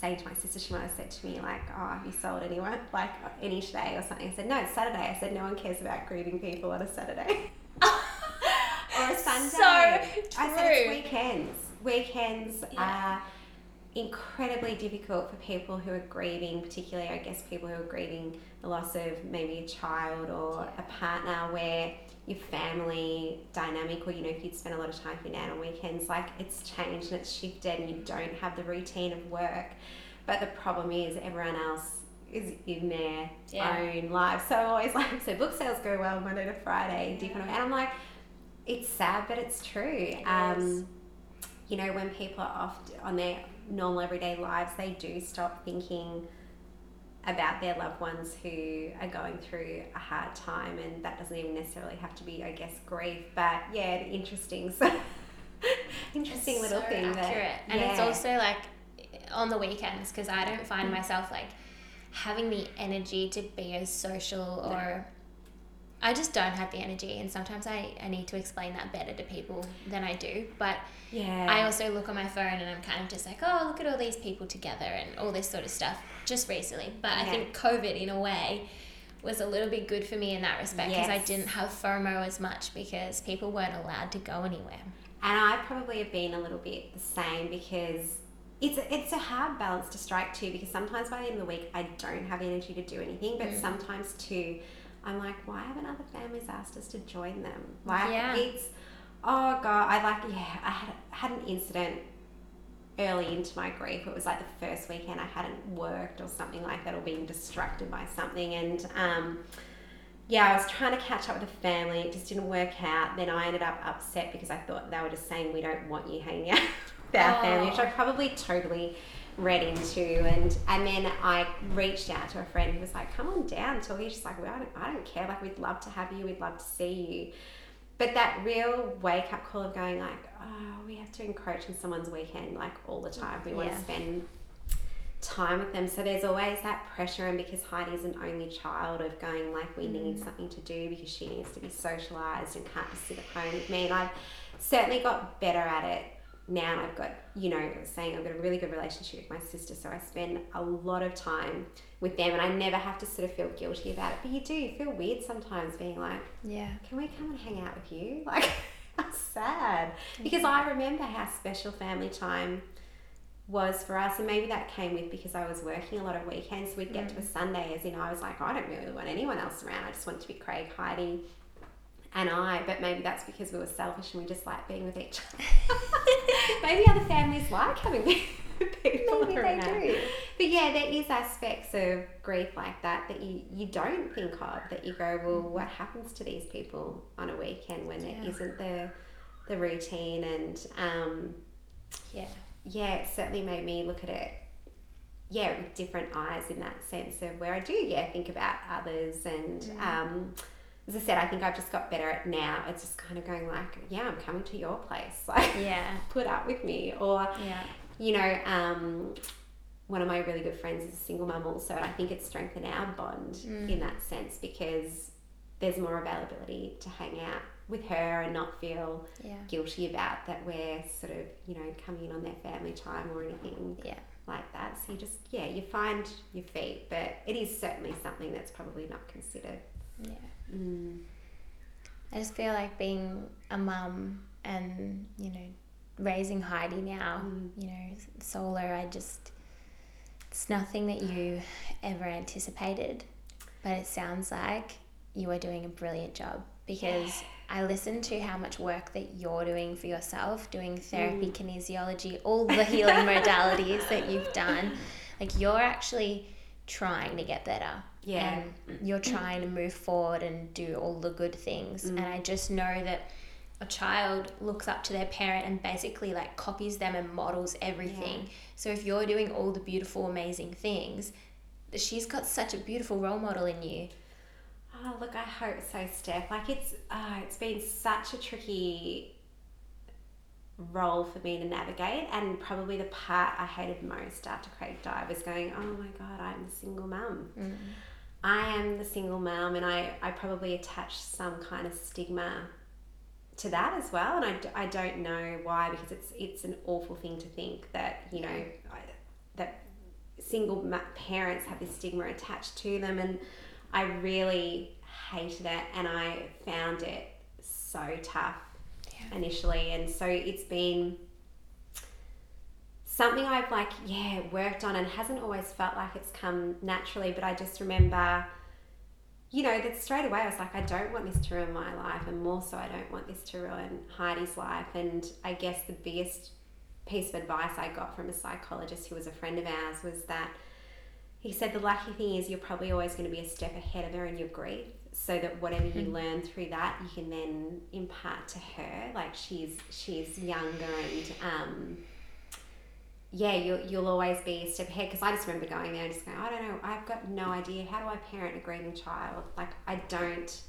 saying to my sister, she might have said to me like, "Oh, have you sold anyone like any today or something?" I said, "No, it's Saturday." I said, "No one cares about grieving people on a Saturday." or a Sunday. So I said it's weekends. Weekends are incredibly difficult for people who are grieving, particularly I guess people who are grieving the loss of maybe a child or a partner where your family dynamic or you know if you'd spend a lot of time with your nan on weekends like it's changed and it's shifted and you don't have the routine of work. But the problem is everyone else is in their Yeah. own lives. So I'm always like so book sales go well Monday to Friday different and I'm like it's sad but it's true. Um, you know when people are off on their normal everyday lives they do stop thinking about their loved ones who are going through a hard time and that doesn't even necessarily have to be i guess grief but yeah interesting so interesting It's little so thing accurate. that and it's also like on the weekends because I don't find myself like having the energy to be as social or I just don't have the energy, and sometimes I, I need to explain that better to people than I do. But Yeah. I also look on my phone and I'm kind of just like, oh, look at all these people together and all this sort of stuff just recently. But I think COVID, in a way, was a little bit good for me in that respect because I didn't have FOMO as much because people weren't allowed to go anywhere. And I probably have been a little bit the same because it's a, it's a hard balance to strike too because sometimes by the end of the week I don't have energy to do anything, but Mm. sometimes too I'm like, why haven't other families asked us to join them? Like Yeah. it's oh god, I like yeah, I had had an incident early into my grief. It was like the first weekend I hadn't worked or something like that or being distracted by something and um yeah, I was trying to catch up with the family. It just didn't work out. Then I ended up upset because I thought they were just saying we don't want you hanging out with our family, which I Oh. probably totally read into. And and then I reached out to a friend who was like, "Come on down, Tori." She's like, "Well, I don't, I don't care. Like, we'd love to have you. We'd love to see you." But that real wake up call of going like, "Oh, we have to encroach on someone's weekend like all the time. We want Yeah. to spend." time with them. So there's always that pressure, and because Heidi's an only child, of going like, we need mm. something to do because she needs to be socialized and can't just sit at home with me. And I've certainly got better at it now. I've got, you know, saying I've got a really good relationship with my sister, so I spend a lot of time with them, and I never have to sort of feel guilty about it. But you do you feel weird sometimes, being like, Yeah. can we come and hang out with you? Like, that's sad. Because I remember how special family time was for us, and maybe that came with because I was working a lot of weekends. We'd get to mm. a Sunday, as in I was like, I don't really want anyone else around. I just want to be Craig, Heidi, and I. But maybe that's because we were selfish and we just like being with each other. maybe other families like having people Maybe they do. But yeah, there is aspects of grief like that that you, you don't think of. That you go, well, what happens to these people on a weekend when there Yeah. isn't the the routine? And um, Yeah. yeah, it certainly made me look at it, yeah, with different eyes in that sense of where I do, yeah, think about others. And Mm. um, as I said, I think I've just got better at now. It's just kind of going like, yeah, I'm coming to your place, like Yeah. put up with me, or Yeah. you know, um, one of my really good friends is a single mum also, and I think it's strengthened our bond Mm. in that sense because there's more availability to hang out with her and not feel Yeah. guilty about that we're sort of, you know, coming in on their family time or anything Yeah. like that. So you just, yeah, you find your feet, but it is certainly something that's probably not considered. Yeah. Mm. I just feel like being a mum and, you know, raising Heidi now, Mm. you know, solo, I just, it's nothing that you ever anticipated. But it sounds like you are doing a brilliant job because I listen to how much work that you're doing for yourself, doing therapy, kinesiology, all the healing modalities that you've done. Like you're actually trying to get better. Yeah. And you're trying to move forward and do all the good things. And mm. I just know that a child looks up to their parent and basically like copies them and models everything. So if you're doing all the beautiful, amazing things, she's got such a beautiful role model in you. Oh, look, I hope so, Steph. Like it's, uh, it's been such a tricky role for me to navigate, and probably the part I hated most after Craig died was going, "Oh my God, I'm a single mum. Mm. I am the single mum," and I, I probably attach some kind of stigma to that as well, and I, d- I don't know why because it's it's an awful thing to think that you know I, that single ma- parents have this stigma attached to them, and I really hated it, and I found it so tough Yeah. initially, and so it's been something I've like yeah worked on, and hasn't always felt like it's come naturally, but I just remember. You know, that straight away I was like, I don't want this to ruin my life, and more so, I don't want this to ruin Heidi's life. And I guess the biggest piece of advice I got from a psychologist who was a friend of ours was that he said the lucky thing is you're probably always going to be a step ahead of her in your grief so that whatever you learn through that you can then impart to her like she's she's younger and um yeah you'll, you'll always be a step ahead because i just remember going there and just going i don't know i've got no idea how do i parent a grieving child like i don't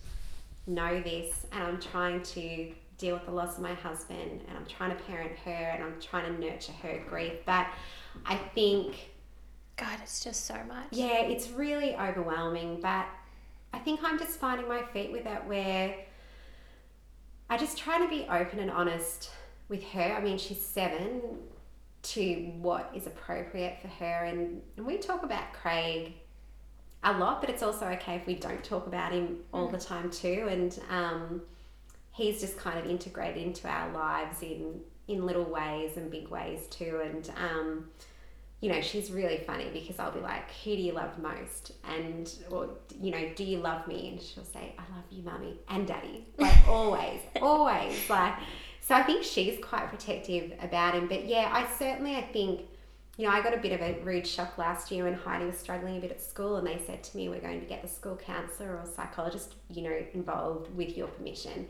know this and i'm trying to deal with the loss of my husband and i'm trying to parent her and i'm trying to nurture her grief but i think God, it's just so much. yeah, it's really overwhelming, but I think I'm just finding my feet with it where I just try to be open and honest with her. I mean, she's seven to what is appropriate for her. And, and we talk about Craig a lot, but it's also okay if we don't talk about him all the time too. And um, he's just kind of integrated into our lives in in little ways and big ways too. And um, you know, she's really funny because I'll be like, "Who do you love most?" And or you know, "Do you love me?" And she'll say, "I love you, mummy and daddy." Like always, always. Like so, I think she's quite protective about him. But yeah, I certainly I think you know, I got a bit of a rude shock last year when Heidi was struggling a bit at school, and they said to me, "We're going to get the school counsellor or psychologist, you know, involved with your permission."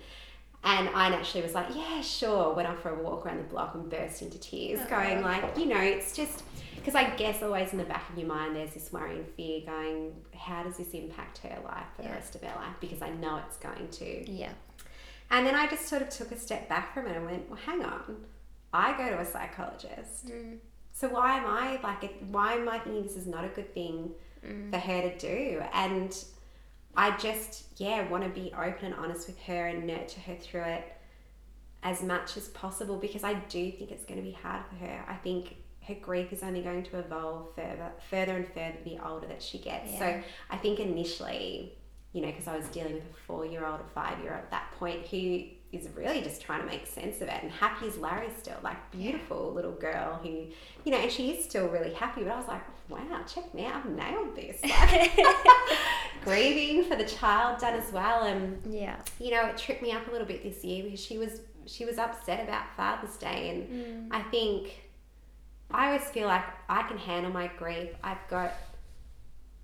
And I naturally was like, "Yeah, sure." Went off for a walk around the block and burst into tears, Oh. going like, you know, it's just because I guess always in the back of your mind there's this worry and fear, going, "How does this impact her life for Yeah. the rest of her life?" Because I know it's going to. Yeah. And then I just sort of took a step back from it and went, "Well, hang on, I go to a psychologist." Mm. So why am I like? Why am I thinking this is not a good thing Mm. for her to do? And I just yeah want to be open and honest with her and nurture her through it as much as possible because I do think it's going to be hard for her. I think her grief is only going to evolve further, further and further the older that she gets. Yeah. So I think initially, you know, because I was dealing with a four-year-old, a five-year-old at that point who is really just trying to make sense of it and happy as Larry still, like beautiful little girl who, you know, and she is still really happy. But I was like, wow, check me out, I've nailed this. Like, grieving for the child done as well, and Yeah. you know, it tripped me up a little bit this year because she was she was upset about Father's Day, and Mm. I think I always feel like I can handle my grief. I've got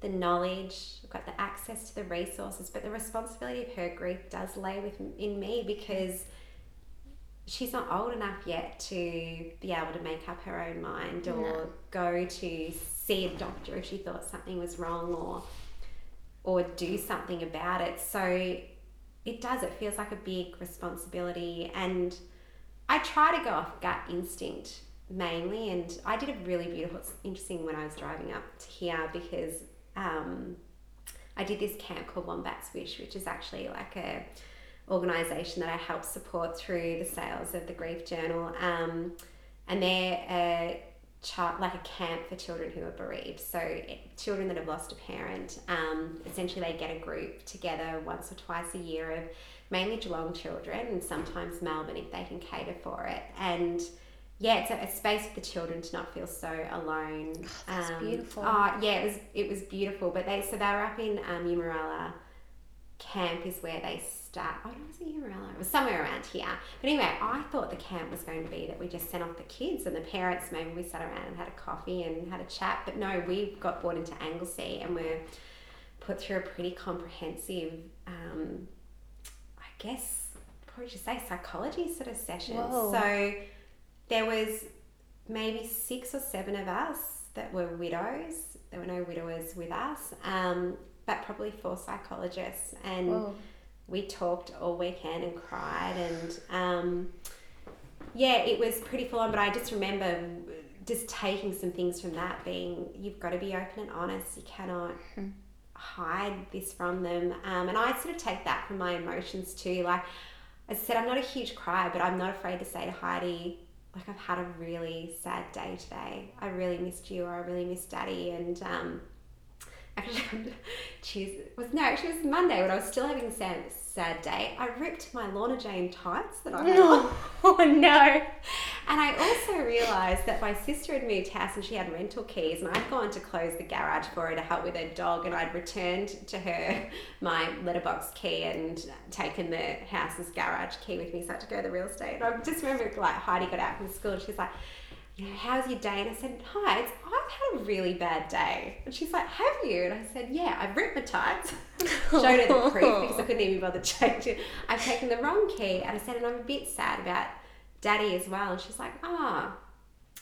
the knowledge, I've got the access to the resources, but the responsibility of her grief does lay with in me because she's not old enough yet to be able to make up her own mind or No. go to see a doctor if she thought something was wrong or or do something about it. So it does, it feels like a big responsibility and I try to go off gut instinct mainly and I did a really beautiful it's interesting when I was driving up to here because um, I did this camp called Wombat's Wish which is actually like a organization that I help support through the sales of the Grief Journal. Um, and they're a child like a camp for children who are bereaved. So eh, children that have lost a parent um, essentially they get a group together once or twice a year of mainly Geelong children and sometimes Melbourne if they can cater for it. And yeah it's a, a space for the children to not feel so alone that's beautiful. oh yeah it was it was beautiful but they so they were up in um, Umarella camp is where they start. Oh, no, was it Umarella? It was somewhere around here. But anyway, I thought the camp was going to be that we just sent off the kids and the parents. Maybe we sat around and had a coffee and had a chat. But no, we got brought into Anglesea and were put through a pretty comprehensive, um, I guess, would you say, psychology sort of session. Whoa. So there was maybe six or seven of us that were widows. There were no widowers with us, um, but probably four psychologists. And Whoa. we talked all weekend and cried. And um, yeah, it was pretty full on. But I just remember just taking some things from that being you've got to be open and honest. You cannot Hmm. hide this from them. Um, and I sort of take that from my emotions too. Like I said, I'm not a huge crier, but I'm not afraid to say to Heidi, like I've had a really sad day today. I really missed you, or I really missed Daddy, and um, actually, Tuesday was no, actually it was Monday when I was still having a sad, day. I ripped my Lorna Jane tights that I had. No. Oh no. And I also realised that my sister had moved house and she had rental keys, and I'd gone to close the garage for her to help with her dog, and I'd returned to her my letterbox key and taken the house's garage key with me, so I had to go to the real estate. And I just remember like Heidi got out from school and she's like, you know, how's your day? And I said, hi, it's, I've had a really bad day. And she's like, have you? And I said, yeah, I've ripped my tights. Showed her the proof because I couldn't even bother changing. I've taken the wrong key. And I said, and I'm a bit sad about daddy as well. And she's like, ah,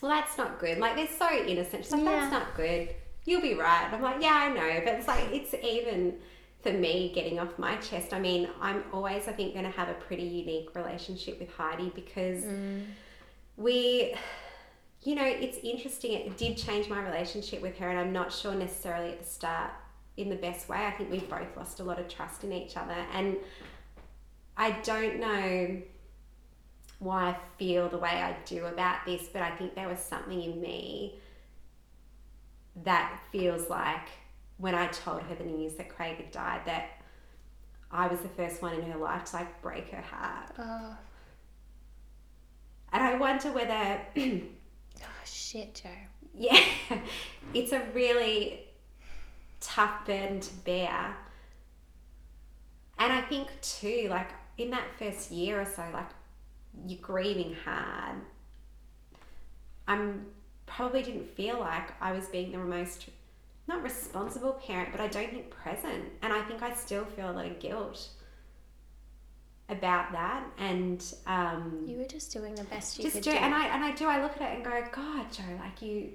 well, that's not good. Like, they're so innocent. She's like, Yeah. that's not good. You'll be right. And I'm like, yeah, I know. But it's like, it's even for me getting off my chest. I mean, I'm always, I think, going to have a pretty unique relationship with Heidi because Mm. we you know it's interesting it did change my relationship with her and i'm not sure necessarily at the start in the best way. I think we've both lost a lot of trust in each other. And I don't know why I feel the way I do about this, but I think there was something in me that feels like when I told her the news that Craig had died, that I was the first one in her life to like break her heart. Oh, And I wonder whether, shit, Jo. yeah, it's a really tough burden to bear. And I think too, like in that first year or so, like you're grieving hard. I'm probably didn't feel like I was being the most not responsible parent, but I don't think present. And I think I still feel a lot of guilt about that. And um, You were just doing the best you just could do, do. and I and I do. I look at it and go, God, Jo, like you,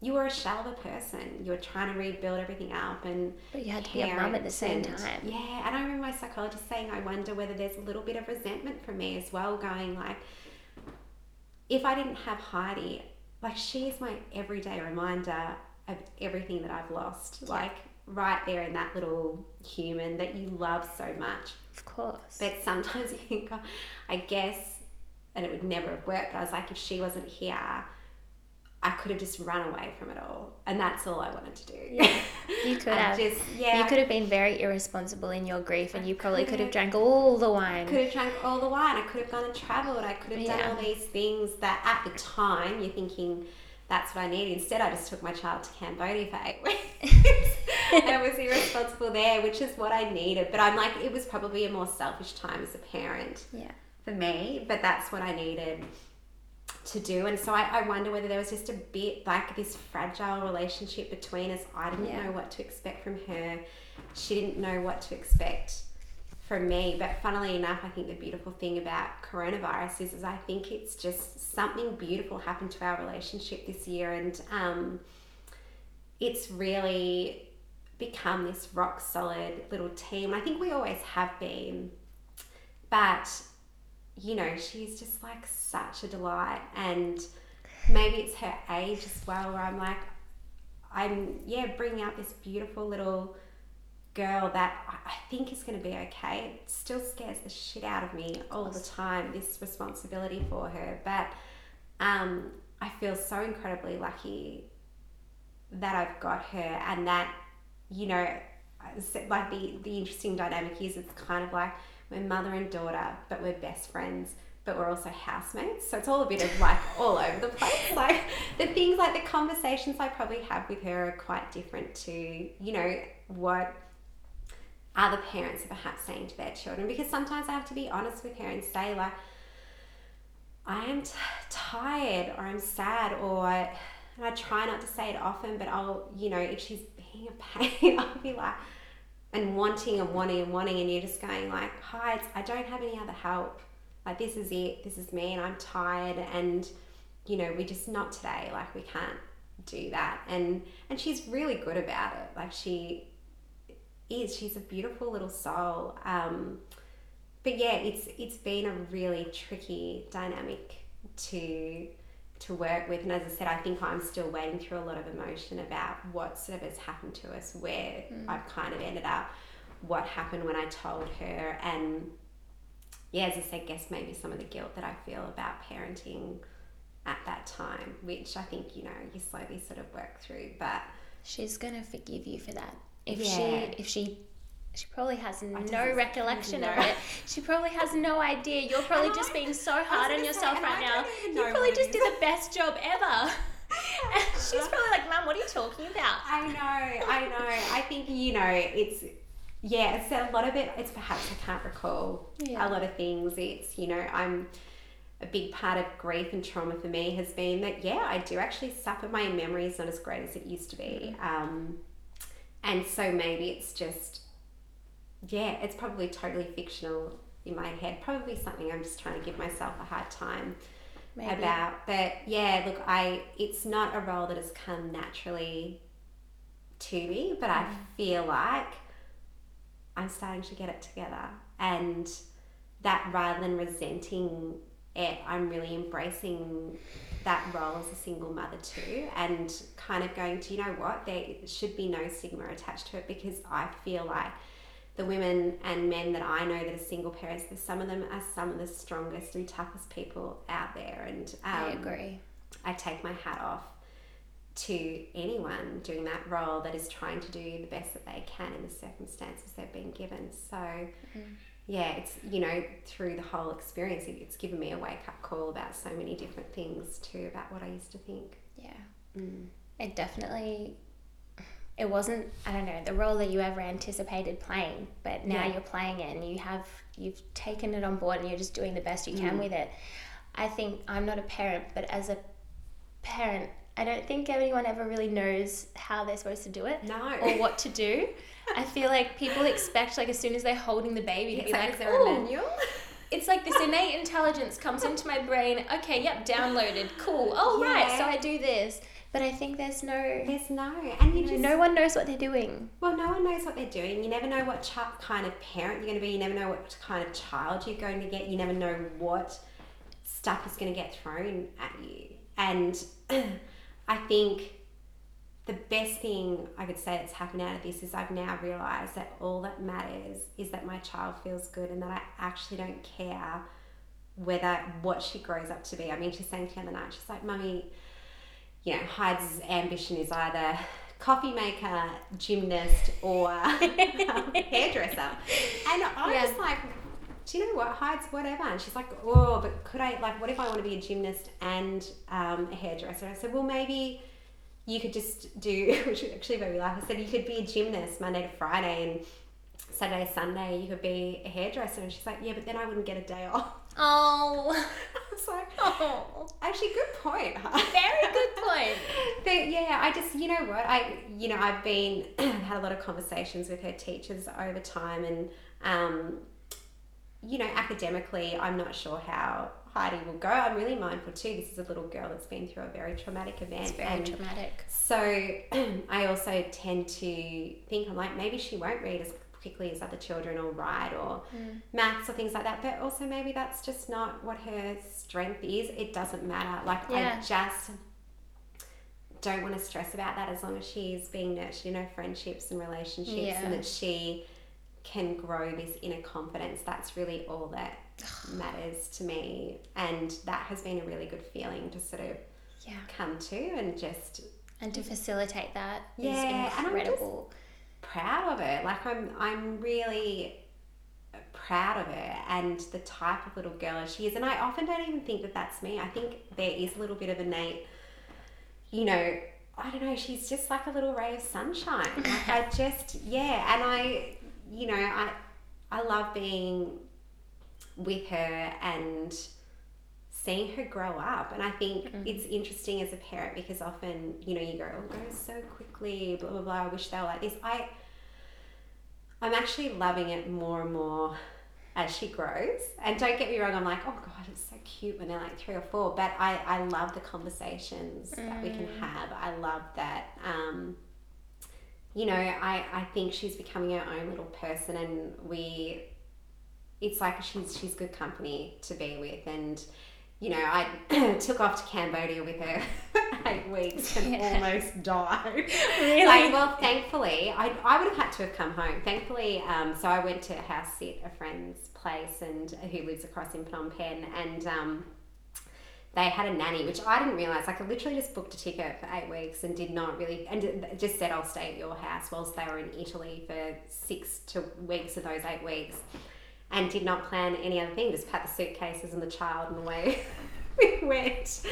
you were a shell of a person. You were trying to rebuild everything up and but you had to be a mum at the same time. Yeah, and I remember my psychologist saying, I wonder whether there's a little bit of resentment from me as well, going like, if I didn't have Heidi, like she is my everyday reminder of everything that I've lost. Yeah. Like right there in that little human that you love so much. Of course. But sometimes you think, oh, I guess, and it would never have worked, but I was like, if she wasn't here, I could have just run away from it all. And that's all I wanted to do. Yeah, you could have. Just, yeah. You could have been very irresponsible in your grief, and you probably could have drank all the wine. could have drank all the wine. I could have gone and travelled. I could have Yeah. done all these things that at the time you're thinking that's what I need. Instead, I just took my child to Cambodia for eight weeks. and I was irresponsible there, which is what I needed. But I'm like, it was probably a more selfish time as a parent Yeah. for me, but that's what I needed to do. And so I, I wonder whether there was just a bit like this fragile relationship between us. I didn't Yeah. know what to expect from her. She didn't know what to expect from me. But funnily enough, I think the beautiful thing about coronavirus is, is I think it's just something beautiful happened to our relationship this year. And um, it's really become this rock solid little team. I think we always have been. But you know, she's just like such a delight. And maybe it's her age as well, where I'm like, I'm, yeah, bringing out this beautiful little girl that I think is going to be okay. It still scares the shit out of me all the time, this responsibility for her. But um, I feel so incredibly lucky that I've got her and that, you know, like the, the interesting dynamic is it's kind of like we're mother and daughter, but we're best friends, but we're also housemates. So it's all a bit of like all over the place. Like the things, like the conversations I probably have with her are quite different to, you know, what other parents are perhaps saying to their children. Because sometimes I have to be honest with her and say, like, I am t- tired or I'm sad or I try not to say it often, but I'll, you know, if she's being a pain, I'll be like, and wanting and wanting and wanting, and you're just going like, hi, I don't have any other help. Like this is it. This is me, and I'm tired, and you know, we just not today. Like we can't do that, and and she's really good about it. Like she is. She's a beautiful little soul. Um, but yeah, it's it's been a really tricky dynamic to to work with. And as I said, I think I'm still wading through a lot of emotion about what sort of has happened to us, where I've kind of ended up, what happened when I told her, and yeah, as I said, guess maybe some of the guilt that I feel about parenting at that time, which I think you know you slowly sort of work through. But She's gonna forgive you for that. If Yeah. she, if she, she probably has no recollection of it. She probably has no idea. You're probably And just I- being so hard on gonna say, yourself right now. You probably just did the best job ever. And she's probably like, "Mum, what are you talking about?" I know, I know. I think you know it's yeah. It's a lot of it. It's perhaps I can't recall Yeah. a lot of things. It's you know I'm a big part of grief and trauma for me has been that yeah I do actually suffer. My memory is not as great as it used to be, um, and so maybe it's just yeah. It's probably totally fictional in my head. Probably something I'm just trying to give myself a hard time Maybe. about but yeah look i it's not a role that has come naturally to me but i mm-hmm. feel like i'm starting to get it together and that rather than resenting it, I'm really embracing that role as a single mother too, and kind of going to, you know what, there should be no stigma attached to it because I feel like the women and men that I know that are single parents, some of them are some of the strongest and toughest people out there. And um, I agree. I take my hat off to anyone doing that role that is trying to do the best that they can in the circumstances they've been given. So, mm. Yeah, it's, you know, through the whole experience, it's given me a wake up call about so many different things too, about what I used to think. Yeah. Mm. It definitely it wasn't I don't know the role that you ever anticipated playing, but now yeah. you're playing it and you have you've taken it on board and you're just doing the best you can mm. with it. I think I'm not a parent, but as a parent, I don't think anyone ever really knows how they're supposed to do it. No. Or what to do. I feel like people expect like as soon as they're holding the baby to be like, is there a manual? It's like this innate intelligence comes into my brain. Okay, yep, downloaded. Cool. Oh yeah. right, so I do this. But I think there's no. There's no, and you, know, just no one knows what they're doing. Well, no one knows what they're doing. You never know what ch- kind of parent you're going to be. You never know what kind of child you're going to get. You never know what stuff is going to get thrown at you. And I think the best thing I could say that's happened out of this is I've now realised that all that matters is that my child feels good and that I actually don't care whether what she grows up to be. I mean, she's saying to me the other night, she's like, Mummy, you know, Heidi's ambition is either coffee maker, gymnast, or um, hairdresser. And I yeah. was like, do you know what, hides whatever. And she's like, oh, but could I, like, what if I want to be a gymnast and um, a hairdresser? I said, well, maybe you could just do, which actually made me laugh. I said, you could be a gymnast Monday to Friday and Saturday, Sunday, you could be a hairdresser. And she's like, yeah, but then I wouldn't get a day off. Oh. I was like, oh. Actually, good point. Very good point. but yeah, I just, you know what? I, you know, I've been, had a lot of conversations with her teachers over time and, um, you know, academically, I'm not sure how Heidi will go. I'm really mindful too. This is a little girl that's been through a very traumatic event. It's very and traumatic. So I also tend to think I'm like maybe she won't read as quickly as other children or write or mm. maths or things like that. But also maybe that's just not what her strength is. It doesn't matter. Like yeah. I just don't want to stress about that as long as she's being nurtured in her friendships and relationships yeah. and that she can grow this inner confidence. That's really all that matters to me. And that has been a really good feeling to sort of yeah. come to and just and to facilitate that yeah, is incredible proud of her. Like I'm I'm really proud of her and the type of little girl she is. And I often don't even think that that's me. I think there is a little bit of innate, you know, I don't know, she's just like a little ray of sunshine. Like I just, yeah. And I, you know, I, I love being with her and seeing her grow up. And I think mm. it's interesting as a parent because often, you know, you go, oh, it goes so quickly, blah, blah, blah. I wish they were like this. I, I'm actually loving it more and more as she grows. And don't get me wrong, I'm like, oh God, it's so cute when they're like three or four. But I, I love the conversations mm. that we can mm. have. I love that. Um, you know, I, I think she's becoming her own little person and we it's like she's she's good company to be with and you know, I took off to Cambodia with her eight weeks and yeah. almost died. Really? Like, well, thankfully, I, I would have had to have come home. Thankfully, um, so I went to house sit a friend's place and who lives across in Phnom Penh, and um, they had a nanny, which I didn't realize. Like, I literally just booked a ticket for eight weeks and did not really, and just said I'll stay at your house whilst they were in Italy for six to weeks of those eight weeks and did not plan any other thing. Just packed the suitcases and the child and away we went.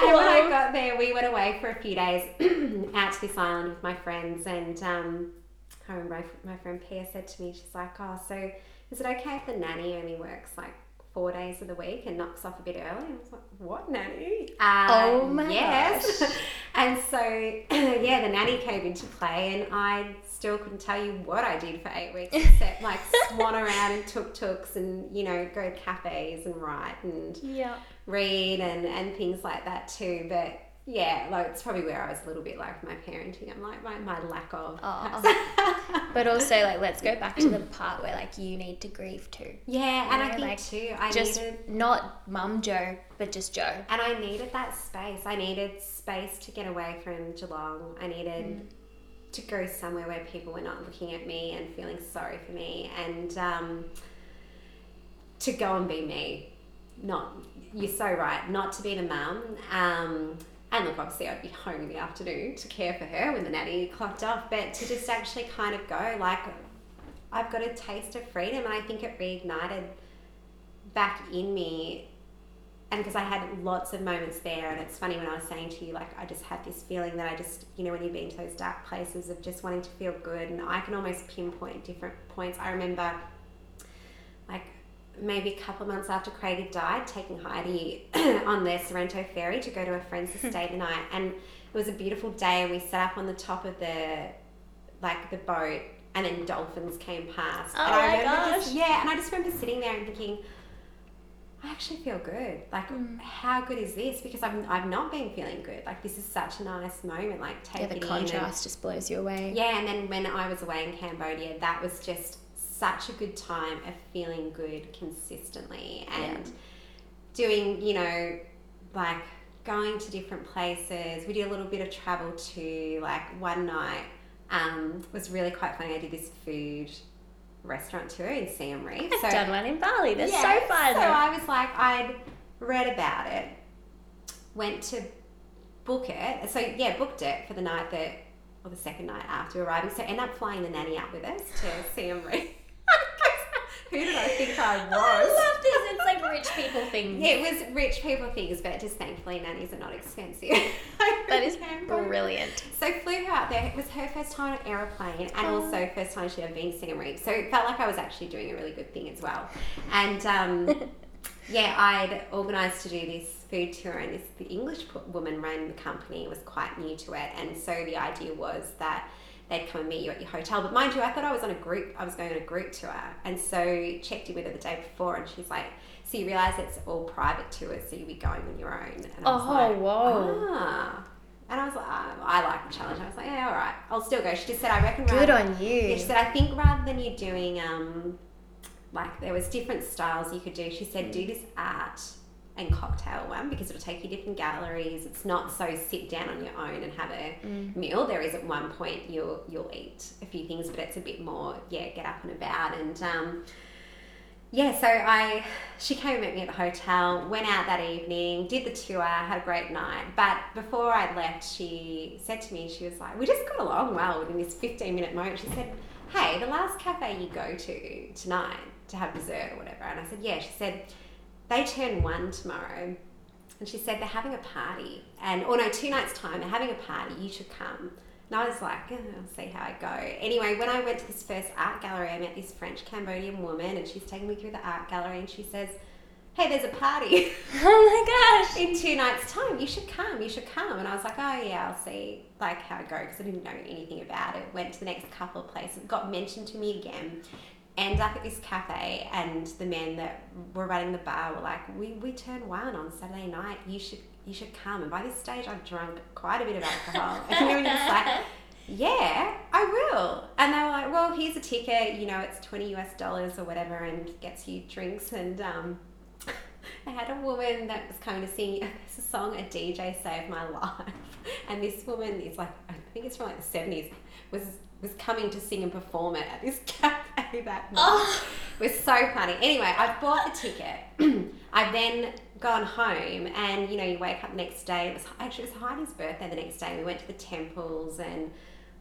And when I got there, we went away for a few days out to this island with my friends. And um, I remember my, my friend Pia said to me, she's like, "Oh, so is it okay if the nanny only works like four days of the week and knocks off a bit early. I was like, what nanny? Uh, oh my yes. and so, yeah, the nanny came into play, and I still couldn't tell you what I did for eight weeks except like swan around in tuk tuks and you know go to cafes and write and yeah. read and and things like that too. But yeah, like it's probably where I was a little bit like my parenting. I'm like my, my lack of. Oh. but also like let's go back to the part where like you need to grieve too. Yeah, and I know, think like, too, I just needed, not mum Jo, but just Jo. and I needed that space. I needed space to get away from Geelong. I needed Mm. to go somewhere where people were not looking at me and feeling sorry for me, and um, to go and be me. Not you're so right. Not to be the mum. And look, obviously, I'd be home in the afternoon to care for her when the nanny clocked off, but to just actually kind of go like, I've got a taste of freedom, and I think it reignited back in me. And because I had lots of moments there, and it's funny when I was saying to you, like, I just had this feeling that I just, you know, when you've been to those dark places of just wanting to feel good, and I can almost pinpoint different points. I remember, maybe a couple of months after Craig had died, taking Heidi on the Sorrento ferry to go to a friend's to stay the night. And it was a beautiful day, we sat up on the top of the, like, the boat, and then dolphins came past. Oh and I my remember gosh. Just, yeah, and I just remember sitting there and thinking, I actually feel good. Like, Mm. how good is this? Because I've, I've not been feeling good. Like, this is such a nice moment. Like, take Yeah, it the in and- contrast just blows you away. yeah, and then when I was away in Cambodia, that was just such a good time of feeling good consistently and doing, you know, like going to different places. We did a little bit of travel too. Like one night um, was really quite funny. I did this food restaurant tour in Siem Reap. I've done one in Bali. They're Yeah, so fun. So I was like, I'd read about it, went to book it. So yeah, booked it for the night that, or the second night after arriving. So end up flying the nanny out with us to Siem Reap. Who did I think I was? I love this. It's like rich people things. It was rich people things, but just thankfully nannies are not expensive. That is brilliant. So flew her out there. It was her first time on an aeroplane and Oh. also first time she'd ever been to Reap. So it felt like I was actually doing a really good thing as well. And um, yeah, I'd organised to do this food tour and this the English woman ran the company was quite new to it. And so the idea was that they'd come and meet you at your hotel. But mind you, I thought I was on a group, I was going on a group tour. And so checked in with her the day before and she's like, so you realise it's all private tours, so you'll be going on your own. And I was Oh, like, whoa. Ah. And I was like, oh, I like the challenge. I was like, yeah, all right, I'll still go. She just said, I reckon. Good rather, on Yeah, you. she said, I think rather than you doing, um, like there was different styles you could do. She said, do this art and cocktail one because it'll take you different galleries. It's not so sit down on your own and have a Mm. meal. There is at one point you'll you'll eat a few things, but it's a bit more yeah, get up and about and. Um, yeah, so I she came and met me at the hotel, went out that evening, did the tour, had a great night. But before I left, she said to me, she was like, We just got along well within this 15 minute moment. She said, Hey, the last cafe you go to tonight to have dessert or whatever. And I said, Yeah. She said, They turn one tomorrow. And she said, They're having a party. And, or no, two nights' time, they're having a party. You should come. And I was like, oh, I'll see how I go. Anyway, when I went to this first art gallery, I met this French Cambodian woman, and she's taking me through the art gallery, and she says, Hey, there's a party Oh my gosh. in two nights' time. You should come. You should come. And I was like, Oh yeah, I'll see like how it goes because I didn't know anything about it. Went to the next couple of places. Got mentioned to me again. End up at this cafe, and the men that were running the bar were like, "We we turn one on Saturday night. You should you should come." And by this stage, I'd drunk quite a bit of alcohol. and know, you're just like, "Yeah, I will." And they were like, "Well, here's a ticket. You know, it's twenty US dollars or whatever, and gets you drinks." And um, I had a woman that was coming to sing a song, a DJ saved my life, and this woman is like, I think it's from like the seventies, was was coming to sing and perform it at this cafe that night. Oh. It was so funny. Anyway, I've bought the ticket. I've then gone home, and you know, you wake up the next day. It was actually it was Heidi's birthday the next day. We went to the temples, and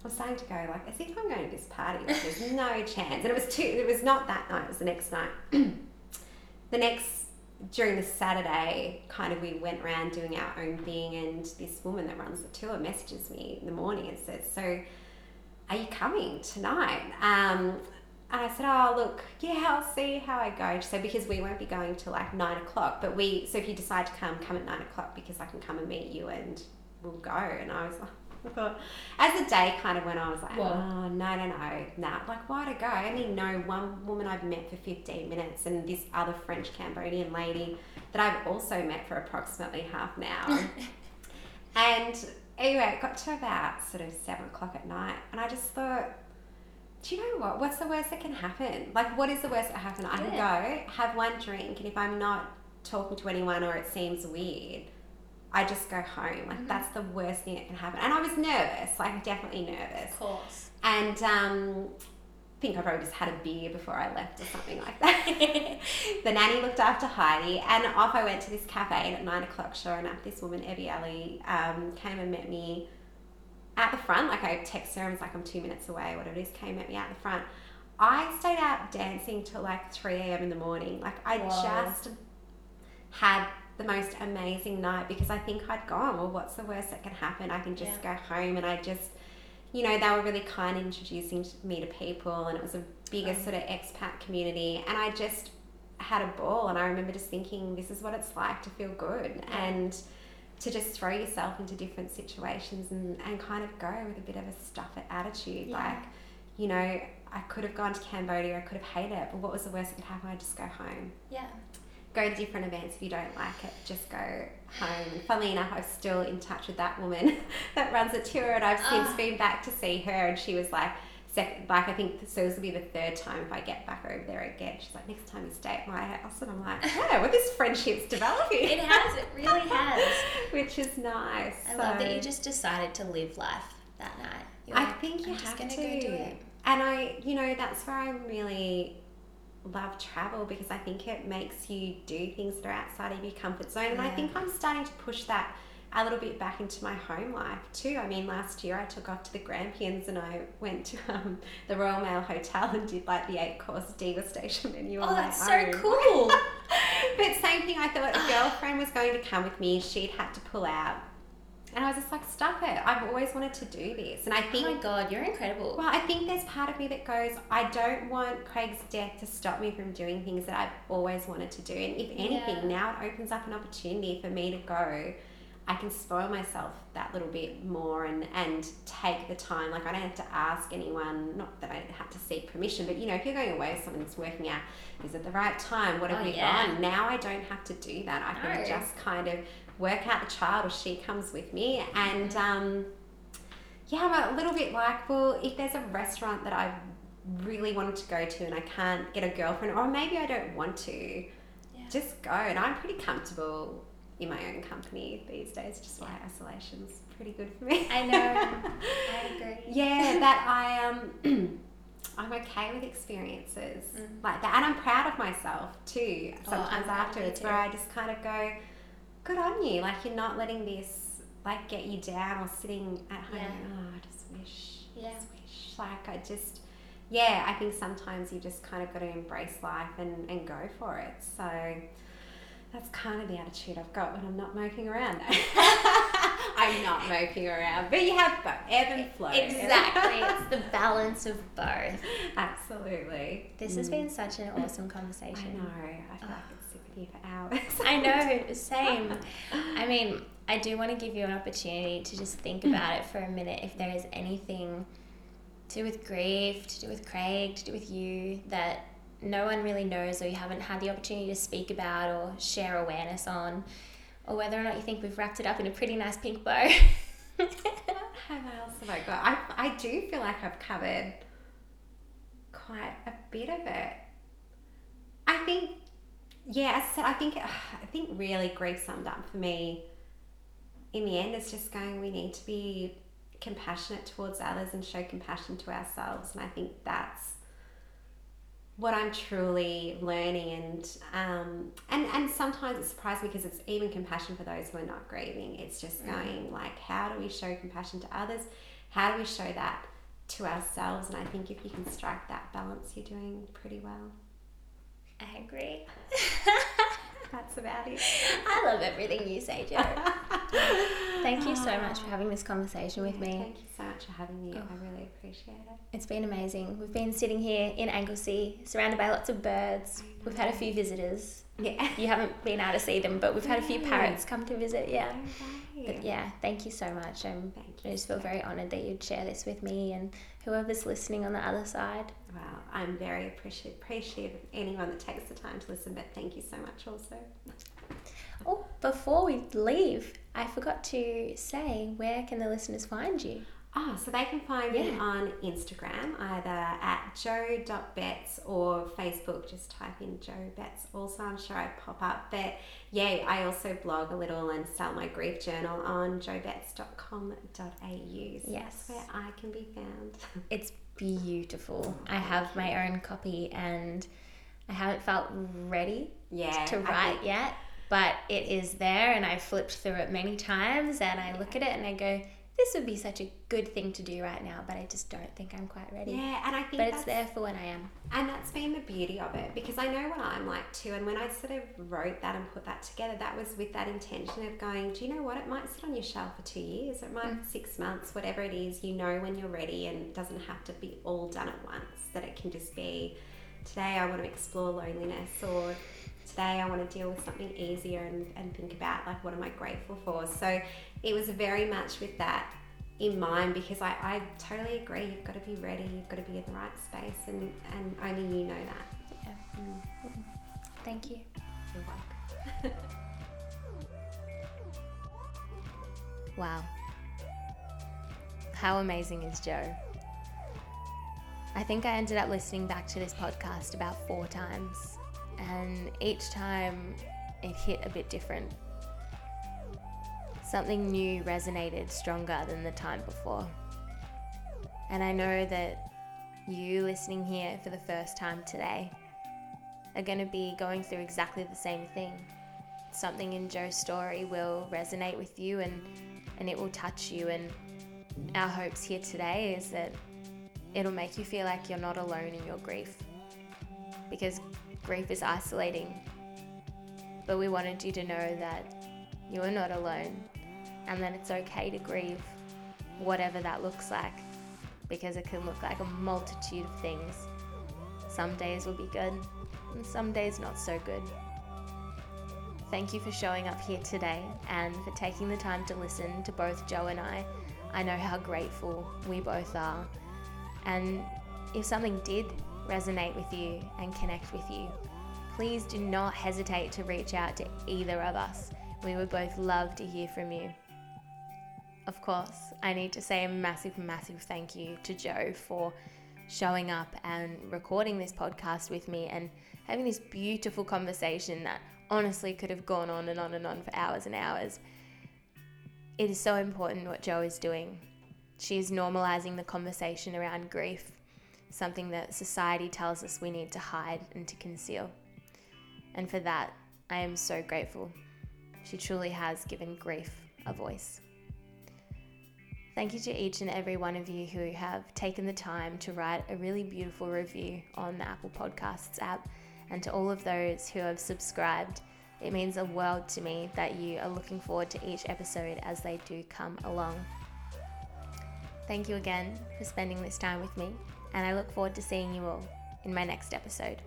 I was starting to go like, I think I'm going to this party. Like, there's no chance. And it was two. It was not that night. It was the next night. the next during the Saturday, kind of we went around doing our own thing, and this woman that runs the tour messages me in the morning and says, "So, are you coming tonight?" Um, and I said, "Oh, look, yeah, I'll see how I go." So "Because we won't be going till like nine o'clock, but we so if you decide to come, come at nine o'clock because I can come and meet you and we'll go." And I was like. I thought, as the day kind of went on, I was like, What? oh, no, no, no, nah. Like, why to go? I only know one woman I've met for 15 minutes and this other French Cambodian lady that I've also met for approximately half an hour. And anyway, it got to about sort of seven o'clock at night, and I just thought, do you know what? What's the worst that can happen? Like, what is the worst that happen? I can go have one drink, and if I'm not talking to anyone or it seems weird, I just go home. Like, Mhm. that's the worst thing that can happen. And I was nervous, like definitely nervous, Of course. and um, think I probably just had a beer before I left or something like that. the nanny looked after Heidi, and off I went to this cafe. And at nine o'clock, sure enough, this woman, Evie Ali, um, came and met me at the front. Like I texted her and was like, I'm two minutes away, whatever it is, came met me at the front. I stayed out dancing till like 3 a.m. in the morning. Like I Wow. just had the most amazing night because I think I'd gone, well, what's the worst that can happen? I can just go home and I just, you know, they were really kind introducing me to people and it was a bigger sort of expat community and I just had a ball and I remember just thinking this is what it's like to feel good and to just throw yourself into different situations and, and kind of go with a bit of a stuff it attitude. Yeah. Like, you know, I could have gone to Cambodia, I could have hated it, but what was the worst that could happen? I'd just go home. Yeah. Go to different events if you don't like it, just go home. And funnily enough, I'm still in touch with that woman that runs a tour, and I've since Ah. been back to see her, and she was like, second, like I think so this will be the third time if I get back over there again. She's like, next time you stay at my house, and I'm like, yeah, well, this friendship's developing. It has. It really has. which is nice. I love that you just decided to live life that night. You're I like, think you I'm just have gonna to. go do it. And I, you know, that's where i'm really love travel because I think it makes you do things that are outside of your comfort zone. And I think I'm starting to push that a little bit back into my home life too. I mean, last year I took off to the Grampians and I went to um, the Royal Mail Hotel and did like the eight course degustation menu Oh, that's so own. cool. but same thing, I thought a girlfriend was going to come with me. She'd had to pull out. And I was just like, stop it. I've always wanted to do this. And I think. oh my god, you're incredible. well, I think there's part of me that goes, I don't want Craig's death to stop me from doing things that I've always wanted to do. And if anything, Yeah. now it opens up an opportunity for me to go. I can spoil myself that little bit more and, and take the time. Like, I don't have to ask anyone, not that I have to seek permission, but you know, if you're going away with someone that's working out, is it the right time? What have Oh, we yeah. gone? Now I don't have to do that. I can No. just kind of work out the child or she comes with me. And, um, yeah, I'm a little bit like, well, if there's a restaurant that I really wanted to go to and I can't get a girlfriend, or maybe I don't want to, Yeah. just go. And I'm pretty comfortable in my own company these days, just why isolation's pretty good for me. I know. I agree. yeah, that I um I'm okay with experiences Mm. like that, and I'm proud of myself too. Oh, Sometimes I'm proud afterwards, where I just kind of go, "Good on you!" Like you're not letting this like get you down or sitting at home. Yeah. Oh, I just wish. Yeah. Just wish. Like I just. Yeah, I think sometimes you just kind of got to embrace life and, and go for it. So that's kind of the attitude I've got when I'm not moping around. I'm not moping around, but you have both, ebb and flow. Exactly. it's the balance of both. Absolutely. This has Mm. been such an awesome conversation. I know. I feel like I could sit with you for hours. I know, same. I mean, I do want to give you an opportunity to just think about it for a minute if there is anything to do with grief, to do with Craig, to do with you that no one really knows or you haven't had the opportunity to speak about or share awareness on, or whether or not you think we've wrapped it up in a pretty nice pink bow. How else have I got? I, I do feel like I've covered quite a bit of it. I think, yeah, I said, I think, I think really grief summed up for me in the end is just going, we need to be compassionate towards others and show compassion to ourselves. And I think that's what I'm truly learning and um, and and sometimes it surprises me because it's even compassion for those who are not grieving. It's just Mm. going like, how do we show compassion to others? How do we show that to ourselves? And I think if you can strike that balance, you're doing pretty well. I agree. That's about it. I love everything you say, Jo. Thank you so much ah. for having this conversation with me. Thank you so much for having me. Oh. I really appreciate it. It's been amazing. We've been sitting here in Anglesea, surrounded by lots of birds. We've had a few visitors. Yeah. You haven't been able to see them, but we've had a few parrots come to visit. Yeah. But yeah, thank you so much. I'm, Thank I just feel very honoured that you'd share this with me and whoever's listening on the other side. Wow, I'm very appreciative, appreciative of anyone that takes the time to listen, but thank you so much also. Oh, before we leave, I forgot to say where can the listeners find you? Oh, so they can find me on Instagram, either at jo.betz or Facebook, just type in Jo Betz. Also, I'm sure I pop up. But yeah, I also blog a little and sell my grief journal on jobetz.com.au. So Yes. that's where I can be found. It's beautiful. I have my own copy and I haven't felt ready yeah. to write think- yet, but it is there and I've flipped through it many times and I look at it and I go, this would be such a good thing to do right now, but I just don't think I'm quite ready. Yeah, and I think But it's there for when I am. And that's been the beauty of it because I know what I'm like too. And when I sort of wrote that and put that together, that was with that intention of going, do you know what? It might sit on your shelf for two years, it might mm. six months, whatever it is. You know when you're ready, and it doesn't have to be all done at once. That it can just be today I want to explore loneliness, or today I want to deal with something easier and, and think about like what am I grateful for. So it was very much with that in mind because I, I totally agree. You've got to be ready. You've got to be in the right space, and, and only you know that. Yeah. Mm, Thank you. you're welcome. Wow. How amazing is Jo? I think I ended up listening back to this podcast about four times, and each time it hit a bit different. Something new resonated stronger than the time before. And I know that you listening here for the first time today are going to be going through exactly the same thing. Something in Jo's story will resonate with you and and it will touch you. And our hopes here today is that it'll make you feel like you're not alone in your grief because grief is isolating. But we wanted you to know that you are not alone and that it's okay to grieve, whatever that looks like, because it can look like a multitude of things. Some days will be good, and some days not so good. Thank you for showing up here today and for taking the time to listen to both Jo and I. I know how grateful we both are. And if something did resonate with you and connect with you, please do not hesitate to reach out to either of us. We would both love to hear from you. Of course, I need to say a massive, massive thank you to Jo for showing up and recording this podcast with me and having this beautiful conversation that honestly could have gone on and on and on for hours and hours. It is so important what Jo is doing. She is normalizing the conversation around grief, something that society tells us we need to hide and to conceal. And for that, I am so grateful. She truly has given grief a voice. Thank you to each and every one of you who have taken the time to write a really beautiful review on the Apple Podcasts app, and to all of those who have subscribed. It means a world to me that you are looking forward to each episode as they do come along. Thank you again for spending this time with me, and I look forward to seeing you all in my next episode.